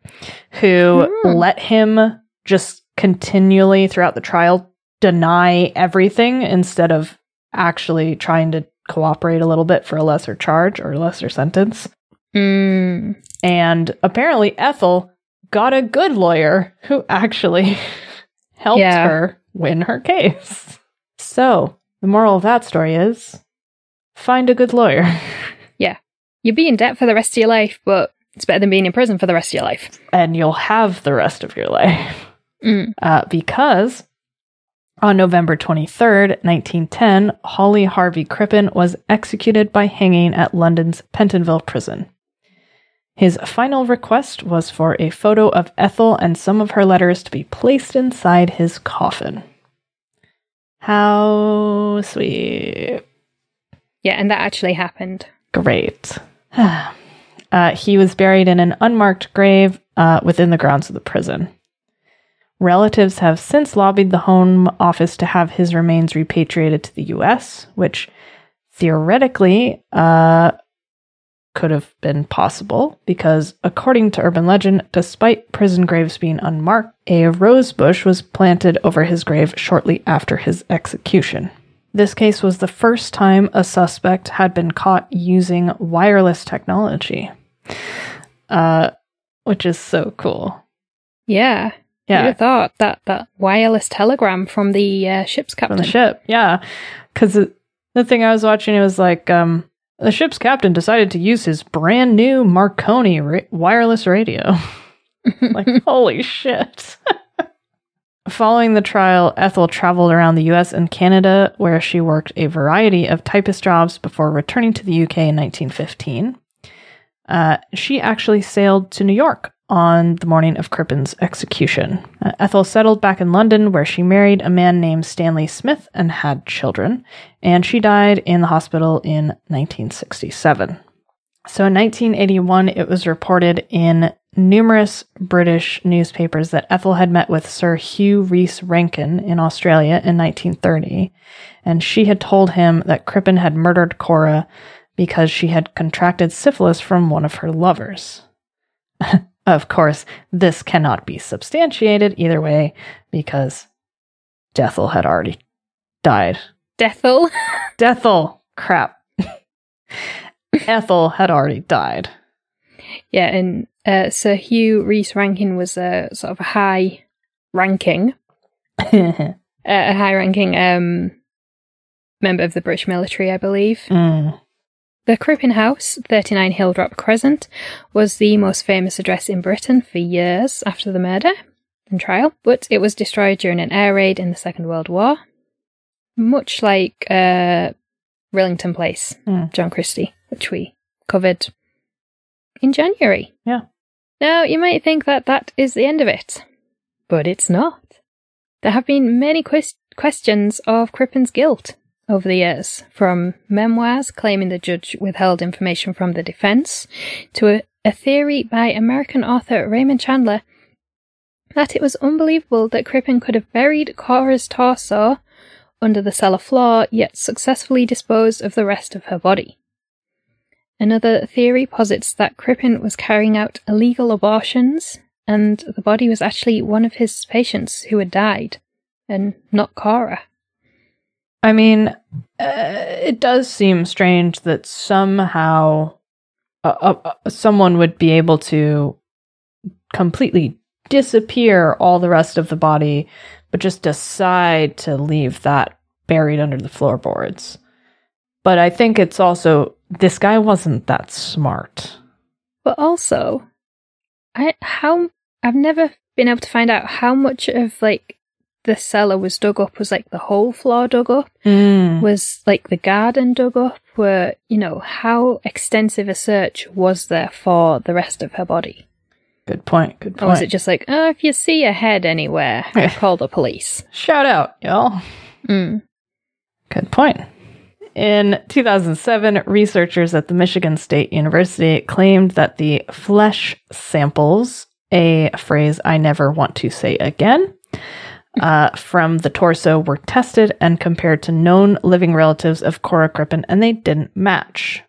Speaker 2: who
Speaker 1: Hmm.
Speaker 2: let him just continually throughout the trial deny everything instead of actually trying to cooperate a little bit for a lesser charge or lesser sentence.
Speaker 1: Mm.
Speaker 2: And apparently, Ethel got a good lawyer who actually [laughs] helped
Speaker 1: Yeah.
Speaker 2: her win her case. So, the moral of that story is find a good lawyer. [laughs]
Speaker 1: Yeah. You'll be in debt for the rest of your life, but it's better than being in prison for the rest of your life.
Speaker 2: and you'll have the rest of your life.
Speaker 1: Mm.
Speaker 2: Uh, because on November 23rd, 1910, Hawley Harvey Crippen was executed by hanging at London's Pentonville prison. His final request was for a photo of Ethel and some of her letters to be placed inside his coffin. How sweet.
Speaker 1: Yeah, and that actually happened.
Speaker 2: Great. [sighs] uh, he was buried in an unmarked grave uh, within the grounds of the prison. Relatives have since lobbied the Home Office to have his remains repatriated to the U.S., which theoretically uh, could have been possible because, according to urban legend, despite prison graves being unmarked, a rose bush was planted over his grave shortly after his execution. This case was the first time a suspect had been caught using wireless technology, uh, which is so cool.
Speaker 1: Yeah.
Speaker 2: Yeah,
Speaker 1: have thought that, that wireless telegram from the uh, ship's
Speaker 2: from
Speaker 1: captain.
Speaker 2: the ship. Yeah, because the thing I was watching, it was like um, the ship's captain decided to use his brand new Marconi ra- wireless radio. [laughs] like, holy shit. [laughs] Following the trial, Ethel traveled around the US and Canada, where she worked a variety of typist jobs before returning to the UK in 1915. Uh, she actually sailed to New York on the morning of Crippen's execution. Uh, Ethel settled back in London, where she married a man named Stanley Smith and had children, and she died in the hospital in 1967. So in 1981, it was reported in numerous British newspapers that Ethel had met with Sir Hugh Rhys Rankin in Australia in 1930, and she had told him that Crippen had murdered Cora because she had contracted syphilis from one of her lovers. [laughs] of course, this cannot be substantiated either way because Dethel had already died.
Speaker 1: Dethel? [laughs]
Speaker 2: Dethel! Crap. Ethel had already died.
Speaker 1: Yeah, and uh, Sir Hugh Rhys Rankin was a sort of a high ranking, [laughs] uh, a high ranking um, member of the British military, I believe.
Speaker 2: Mm.
Speaker 1: The Crippen House, 39 Hilldrop Crescent, was the most famous address in Britain for years after the murder and trial, but it was destroyed during an air raid in the Second World War. Much like uh, Rillington Place,
Speaker 2: Mm.
Speaker 1: John Christie, which we covered in January.
Speaker 2: Yeah.
Speaker 1: Now, you might think that that is the end of it, but it's not. There have been many ques- questions of Crippen's guilt over the years, from memoirs claiming the judge withheld information from the defense, to a, a theory by American author Raymond Chandler that it was unbelievable that Crippen could have buried Cora's torso under the cellar floor, yet successfully disposed of the rest of her body. Another theory posits that Crippen was carrying out illegal abortions, and the body was actually one of his patients who had died, and not Cora.
Speaker 2: I mean, uh, it does seem strange that somehow uh, uh, uh, someone would be able to completely disappear all the rest of the body, but just decide to leave that buried under the floorboards. But I think it's also this guy wasn't that smart.
Speaker 1: But also, I how I've never been able to find out how much of like the cellar was dug up. Was like the whole floor dug up?
Speaker 2: Mm.
Speaker 1: Was like the garden dug up? Were you know how extensive a search was there for the rest of her body?
Speaker 2: Good point. Good point.
Speaker 1: Or was it just like, oh, if you see a head anywhere, [laughs] call the police?
Speaker 2: Shout out, y'all.
Speaker 1: Mm.
Speaker 2: Good point. In 2007, researchers at the Michigan State University claimed that the flesh samples, a phrase I never want to say again, uh, from the torso were tested and compared to known living relatives of Cora Crippen, and they didn't match.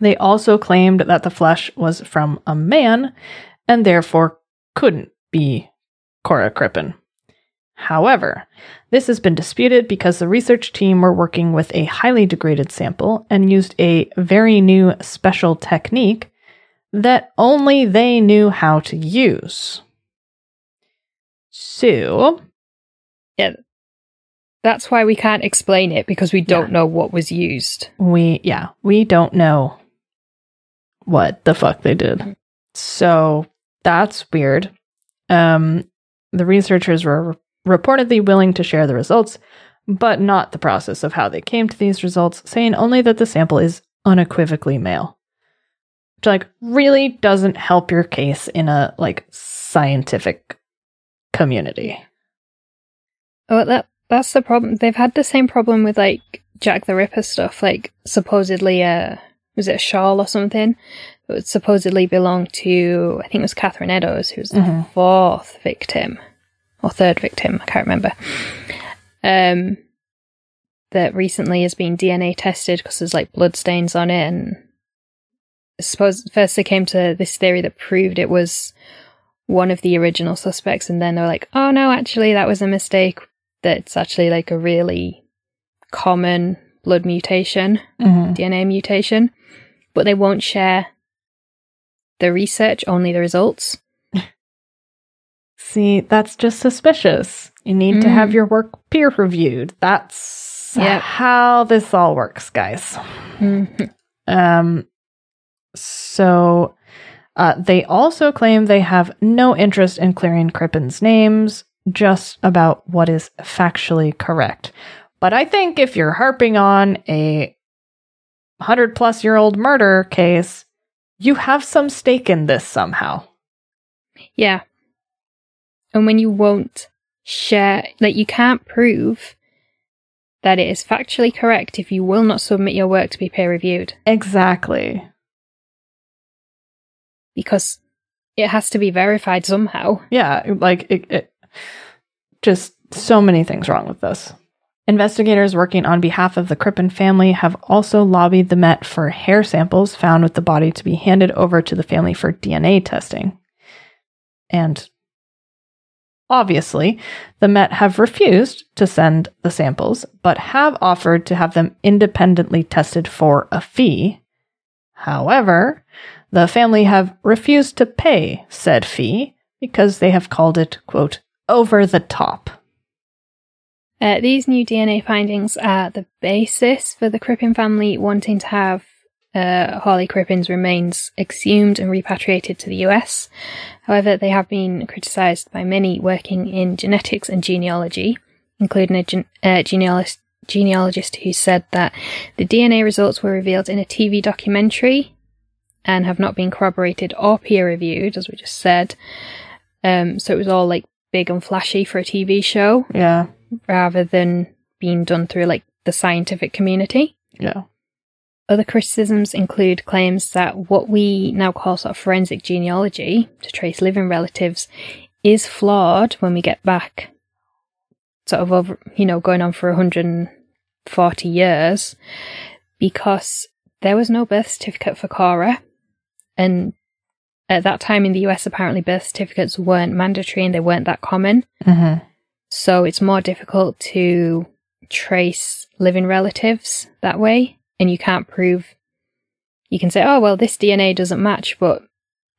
Speaker 2: They also claimed that the flesh was from a man and therefore couldn't be Cora Crippen. However, this has been disputed because the research team were working with a highly degraded sample and used a very new special technique that only they knew how to use. So, yeah,
Speaker 1: That's why we can't explain it because we don't
Speaker 2: Yeah.
Speaker 1: know what was used.
Speaker 2: we, yeah, we don't know what the fuck they did. So, that's weird. Um, the researchers were reportedly willing to share the results, but not the process of how they came to these results, saying only that the sample is unequivocally male. Which like really doesn't help your case in a like scientific community.
Speaker 1: Oh, that that's the problem. They've had the same problem with like Jack the Ripper stuff. Like supposedly, uh, was it a shawl or something? It would supposedly belong to I think it was Catherine Eddowes, who was the
Speaker 2: Mhm.
Speaker 1: fourth victim or third victim. I can't remember. Um, that recently has been DNA tested because there's like blood stains on it, and I suppose first they came to this theory that proved it was one of the original suspects, and then they're like, "Oh no, actually that was a mistake. That's actually like a really common blood mutation,
Speaker 2: Mm-hmm.
Speaker 1: DNA mutation." But they won't share the research, only the results.
Speaker 2: See, that's just suspicious. You need to
Speaker 1: Mm.
Speaker 2: have your work peer reviewed. That's
Speaker 1: Yep.
Speaker 2: how this all works, guys.
Speaker 1: Mhm.
Speaker 2: Um, so uh, they also claim they have no interest in clearing Crippen's names just about what is factually correct. But I think if you're harping on a 100 plus year old murder case, you have some stake in this somehow.
Speaker 1: Yeah. And when you won't share, like, you can't prove that it is factually correct if you will not submit your work to be peer reviewed
Speaker 2: Exactly.
Speaker 1: Because it has to be verified somehow.
Speaker 2: Yeah, like it, it just so many things wrong with this. Investigators working on behalf of the Crippen family have also lobbied the Met for hair samples found with the body to be handed over to the family for DNA testing. And obviously, the Met have refused to send the samples, but have offered to have them independently tested for a fee. However, the family have refused to pay said fee because they have called it, quote, over the top.
Speaker 1: Uh, these new DNA findings are the basis for the Crippen family wanting to have uh, Hawley Crippen's remains exhumed and repatriated to the US. However, they have been criticised by many working in genetics and genealogy, including a gen- uh, genealogist, genealogist who said that the DNA results were revealed in a TV documentary and have not been corroborated or peer reviewed, as we just said. Um, so it was all like big and flashy for a TV show
Speaker 2: Yeah,
Speaker 1: rather than being done through like the scientific community.
Speaker 2: yeah.
Speaker 1: Other criticisms include claims that what we now call sort of forensic genealogy to trace living relatives is flawed when we get back sort of over, you know, going on for 140 years because there was no birth certificate for Cora. And at that time in the US, apparently birth certificates weren't mandatory and they weren't that common.
Speaker 2: Mm-hmm.
Speaker 1: So it's more difficult to trace living relatives that way. And you can't prove, you can say, oh, well, this DNA doesn't match, but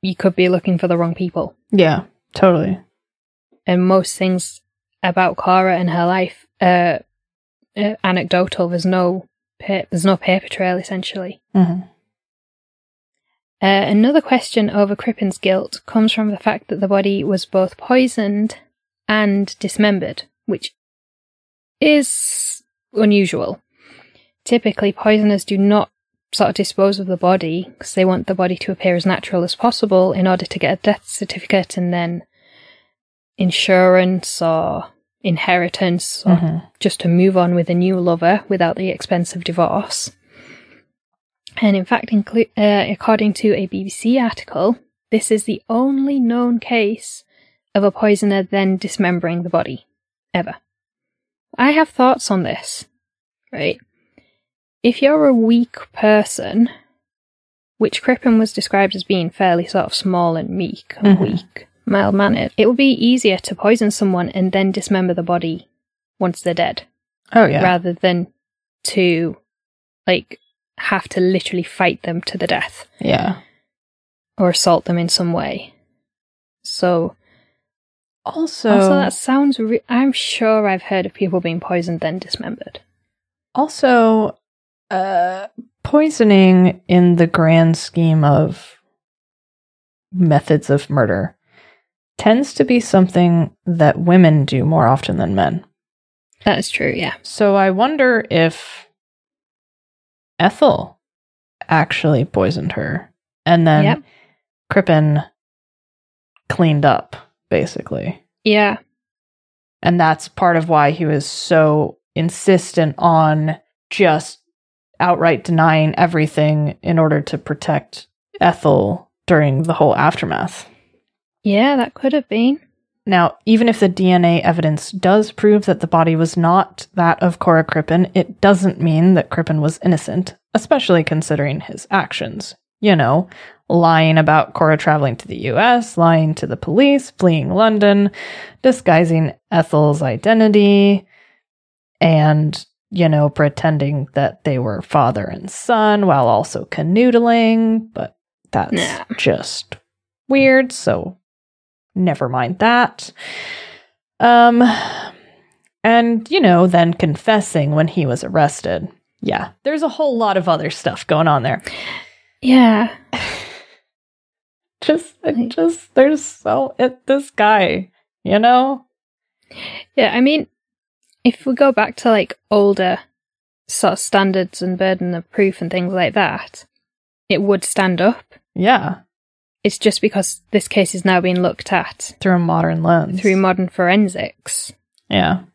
Speaker 1: you could be looking for the wrong people.
Speaker 2: Yeah, totally.
Speaker 1: And most things about Cora and her life are uh, anecdotal. There's no, pa- there's no paper trail essentially.
Speaker 2: Mm-hmm.
Speaker 1: Uh, another question over Crippen's guilt comes from the fact that the body was both poisoned and dismembered, which is unusual. Typically, poisoners do not sort of dispose of the body because they want the body to appear as natural as possible in order to get a death certificate and then insurance or inheritance or
Speaker 2: Mhm.
Speaker 1: just to move on with a new lover without the expense of divorce. And in fact, inclu- uh, according to a BBC article, this is the only known case of a poisoner then dismembering the body ever. I have thoughts on this, right? If you're a weak person, which Crippen was described as being fairly sort of small and meek and
Speaker 2: Mhm.
Speaker 1: weak, mild mannered, it would be easier to poison someone and then dismember the body once they're dead
Speaker 2: Oh yeah.
Speaker 1: rather than to like have to literally fight them to the death
Speaker 2: yeah.
Speaker 1: or assault them in some way. So,
Speaker 2: Also,
Speaker 1: also that sounds. Re- I'm sure I've heard of people being poisoned then dismembered.
Speaker 2: also, uh, poisoning in the grand scheme of methods of murder tends to be something that women do more often than men.
Speaker 1: That is true. Yeah.
Speaker 2: So I wonder if Ethel actually poisoned her and then
Speaker 1: Yep.
Speaker 2: Crippen cleaned up, basically.
Speaker 1: Yeah.
Speaker 2: And that's part of why he was so insistent on just outright denying everything in order to protect Ethel during the whole aftermath.
Speaker 1: Yeah, that could have been.
Speaker 2: Now, even if the DNA evidence does prove that the body was not that of Cora Crippen, it doesn't mean that Crippen was innocent, especially considering his actions. You know, lying about Cora traveling to the US, lying to the police, fleeing London, disguising Ethel's identity, and, you know, pretending that they were father and son while also canoodling. But that's
Speaker 1: Nah.
Speaker 2: just weird, so never mind that. Um, and, you know, then confessing when he was arrested. Yeah, there's a whole lot of other stuff going on there.
Speaker 1: Yeah. [laughs]
Speaker 2: Just, just, there's so, it, this guy, you know?
Speaker 1: Yeah, I mean, if we go back to like older sort of standards and burden of proof and things like that, it would stand up.
Speaker 2: Yeah.
Speaker 1: It's just because this case is now being looked at
Speaker 2: Through a modern lens.
Speaker 1: through modern forensics
Speaker 2: Yeah.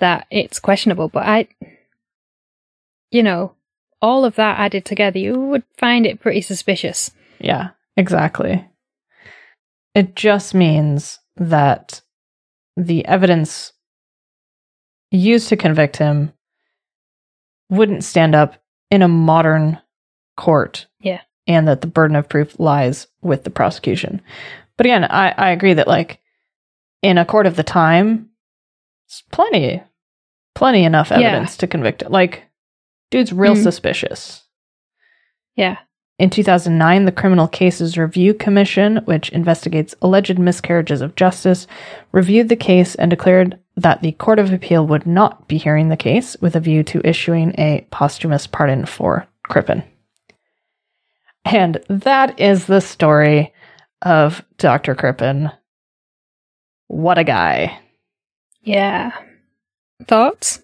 Speaker 1: that it's questionable. But I, you know, all of that added together, you would find it pretty suspicious.
Speaker 2: Yeah, exactly. It just means that the evidence used to convict him wouldn't stand up in a modern court.
Speaker 1: Yeah.
Speaker 2: And that the burden of proof lies with the prosecution. But again, I, I agree that, like, in a court of the time, it's plenty, plenty enough
Speaker 1: Yeah.
Speaker 2: evidence to convict it. Like, dude's real
Speaker 1: Mhm.
Speaker 2: suspicious.
Speaker 1: Yeah.
Speaker 2: In 2009, the Criminal Cases Review Commission, which investigates alleged miscarriages of justice, reviewed the case and declared that the Court of Appeal would not be hearing the case with a view to issuing a posthumous pardon for Crippen. And that is the story of Dr. Crippen. What a guy.
Speaker 1: Yeah. Thoughts?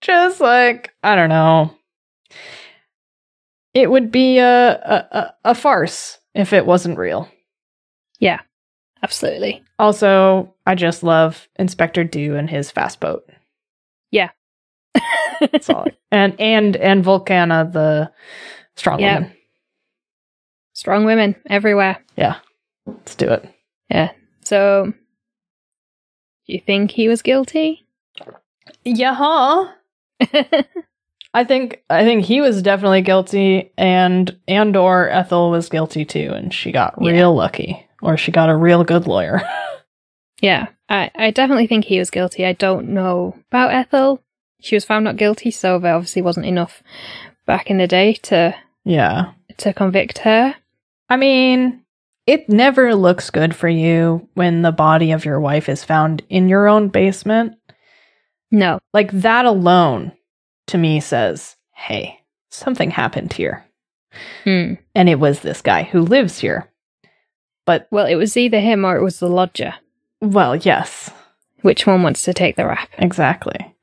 Speaker 2: Just like, I don't know. It would be a, a, a, a farce if it wasn't real.
Speaker 1: Yeah, absolutely.
Speaker 2: Also, I just love Inspector Dew and his fast boat. Yeah. That's [laughs] all. And and and Vulcana, the strong
Speaker 1: Yeah.
Speaker 2: woman.
Speaker 1: Strong women everywhere. Yeah.
Speaker 2: Let's do it. Yeah.
Speaker 1: So, do you think he was guilty?
Speaker 2: Yeah, huh? [laughs] I think I think he was definitely guilty, and and or Ethel was guilty too, and she got
Speaker 1: Yeah.
Speaker 2: real lucky, or she got a real good lawyer. [laughs]
Speaker 1: yeah, I, I definitely think he was guilty. I don't know about Ethel. She was found not guilty, so there obviously wasn't enough back in the day to
Speaker 2: yeah,
Speaker 1: to convict her.
Speaker 2: I mean, it never looks good for you when the body of your wife is found in your own basement.
Speaker 1: No.
Speaker 2: Like that alone to me says, hey, something happened here.
Speaker 1: Hmm.
Speaker 2: And it was this guy who lives here. But,
Speaker 1: Well, it was either him or it was the lodger.
Speaker 2: well, yes,
Speaker 1: Which one wants to take the rap?
Speaker 2: exactly.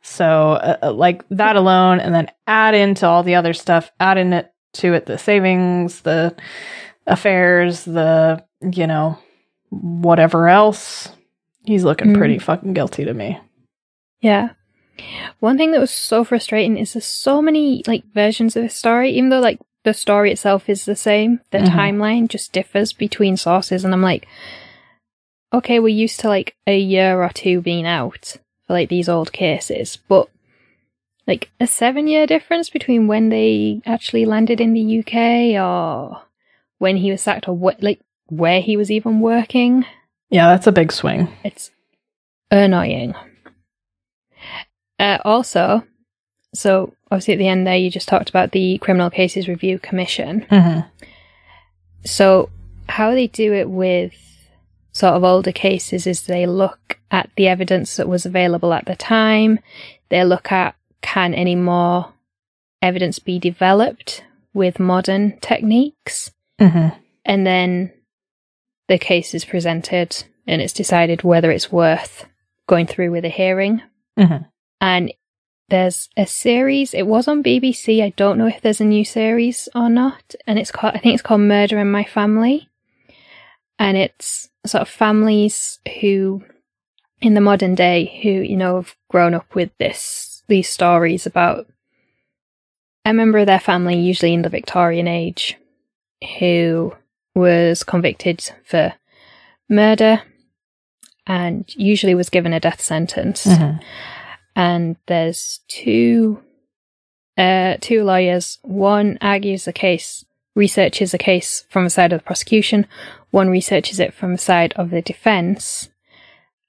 Speaker 2: So, uh, uh, like that alone, and then add into all the other stuff, add in it to it the savings, the affairs, the, you know, whatever else. He's looking
Speaker 1: Mm.
Speaker 2: pretty fucking guilty to me.
Speaker 1: Yeah. One thing that was so frustrating is there's so many like versions of the story, even though like the story itself is the same, the
Speaker 2: Mhm.
Speaker 1: timeline just differs between sources, and I'm like, okay, we're used to like a year or two being out for like these old cases, but like a seven year difference between when they actually landed in the UK or when he was sacked or what like where he was even working.
Speaker 2: Yeah, that's a big swing.
Speaker 1: It's annoying. Uh, also, so obviously at the end there, you just talked about the Criminal Cases Review Commission.
Speaker 2: Mm-hmm.
Speaker 1: So, how they do it with sort of older cases is they look at the evidence that was available at the time, they look at can any more evidence be developed with modern techniques,
Speaker 2: Mm-hmm.
Speaker 1: and then the case is presented and it's decided whether it's worth going through with a hearing.
Speaker 2: Mhm.
Speaker 1: And there's a series. It was on BBC. I don't know if there's a new series or not. And it's called. I think it's called Murder in My Family. And it's sort of families who, in the modern day, who you know have grown up with this these stories about a member of their family, usually in the Victorian age, who was convicted for murder and usually was given a death sentence.
Speaker 2: Mm-hmm.
Speaker 1: And there's two uh, two lawyers. One argues the case, researches the case from the side of the prosecution. One researches it from the side of the defense,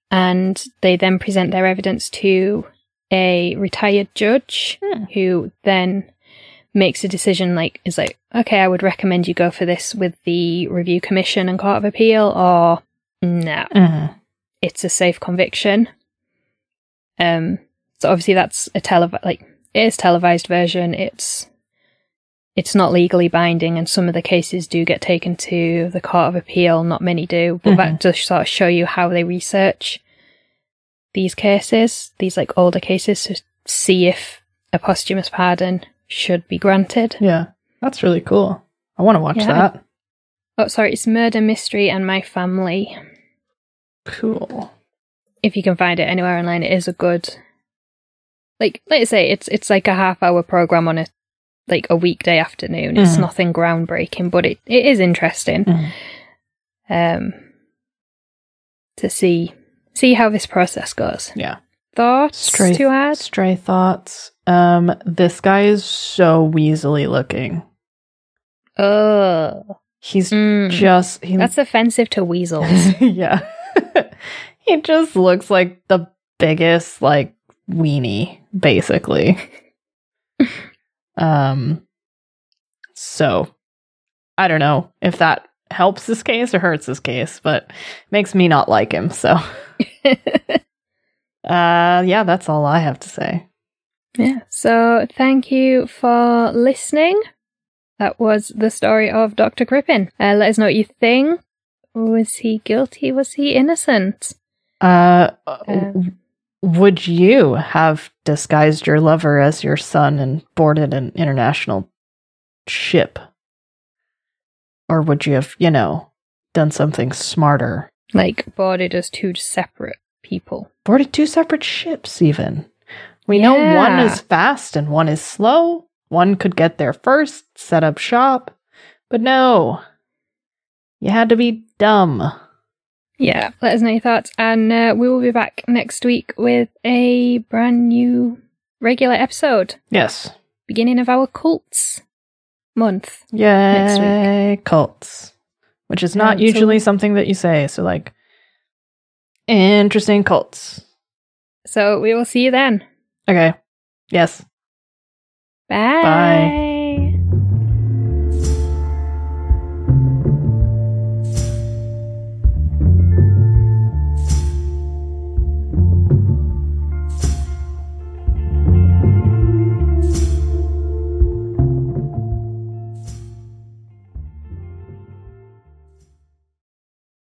Speaker 1: and they then present their evidence to a retired judge
Speaker 2: Hmm.
Speaker 1: who then makes a decision like is like okay i would recommend you go for this with the review commission and court of appeal or no
Speaker 2: Mm-hmm.
Speaker 1: it's a safe conviction. Um so obviously that's a televi- like it is televised version. It's it's not legally binding and some of the cases do get taken to the court of appeal. Not many do but that does sort of show you how they research these cases, these like older cases, to see if a posthumous pardon should be granted.
Speaker 2: Yeah. That's really cool. I want to watch
Speaker 1: Yeah.
Speaker 2: that.
Speaker 1: Oh, sorry, it's Murder Mystery and My Family.
Speaker 2: Cool.
Speaker 1: If you can find it anywhere online, it is a good. Like, let's say it's it's like a half hour program on a like a weekday afternoon. It's
Speaker 2: Mhm.
Speaker 1: nothing groundbreaking, but it, it is interesting.
Speaker 2: Mhm.
Speaker 1: Um, to see see how this process goes.
Speaker 2: Yeah.
Speaker 1: Thoughts
Speaker 2: Stray,
Speaker 1: to add?
Speaker 2: stray thoughts. Um, this guy is so weaselly looking.
Speaker 1: Oh,
Speaker 2: He's
Speaker 1: Mm.
Speaker 2: just he
Speaker 1: that's offensive to weasels. [laughs]
Speaker 2: yeah. [laughs] he just looks like the biggest like weenie, basically. [laughs] um so I don't know if that helps this case or hurts this case, but makes me not like him, so [laughs] uh yeah, that's all I have to say.
Speaker 1: Yeah. So thank you for listening. That was the story of Dr. Crippen. Uh, let us know what you think. Was he guilty? Was he innocent?
Speaker 2: Uh,
Speaker 1: Um,
Speaker 2: would you have disguised your lover as your son and boarded an international ship? Or would you have, you know, done something smarter?
Speaker 1: Like boarded as two separate people.
Speaker 2: Boarded two separate ships, even. We know one is fast and one is slow. One could get there first, set up shop. But no, you had to be dumb.
Speaker 1: Yeah. Let us know your thoughts, and uh, we will be back next week with a brand new regular episode.
Speaker 2: Yes.
Speaker 1: Beginning of our cults month.
Speaker 2: Yay, cults. Which is not
Speaker 1: so-
Speaker 2: usually something that you say. So, like, interesting cults.
Speaker 1: So we will see you then.
Speaker 2: Okay. Yes.
Speaker 1: Bye.
Speaker 2: Bye.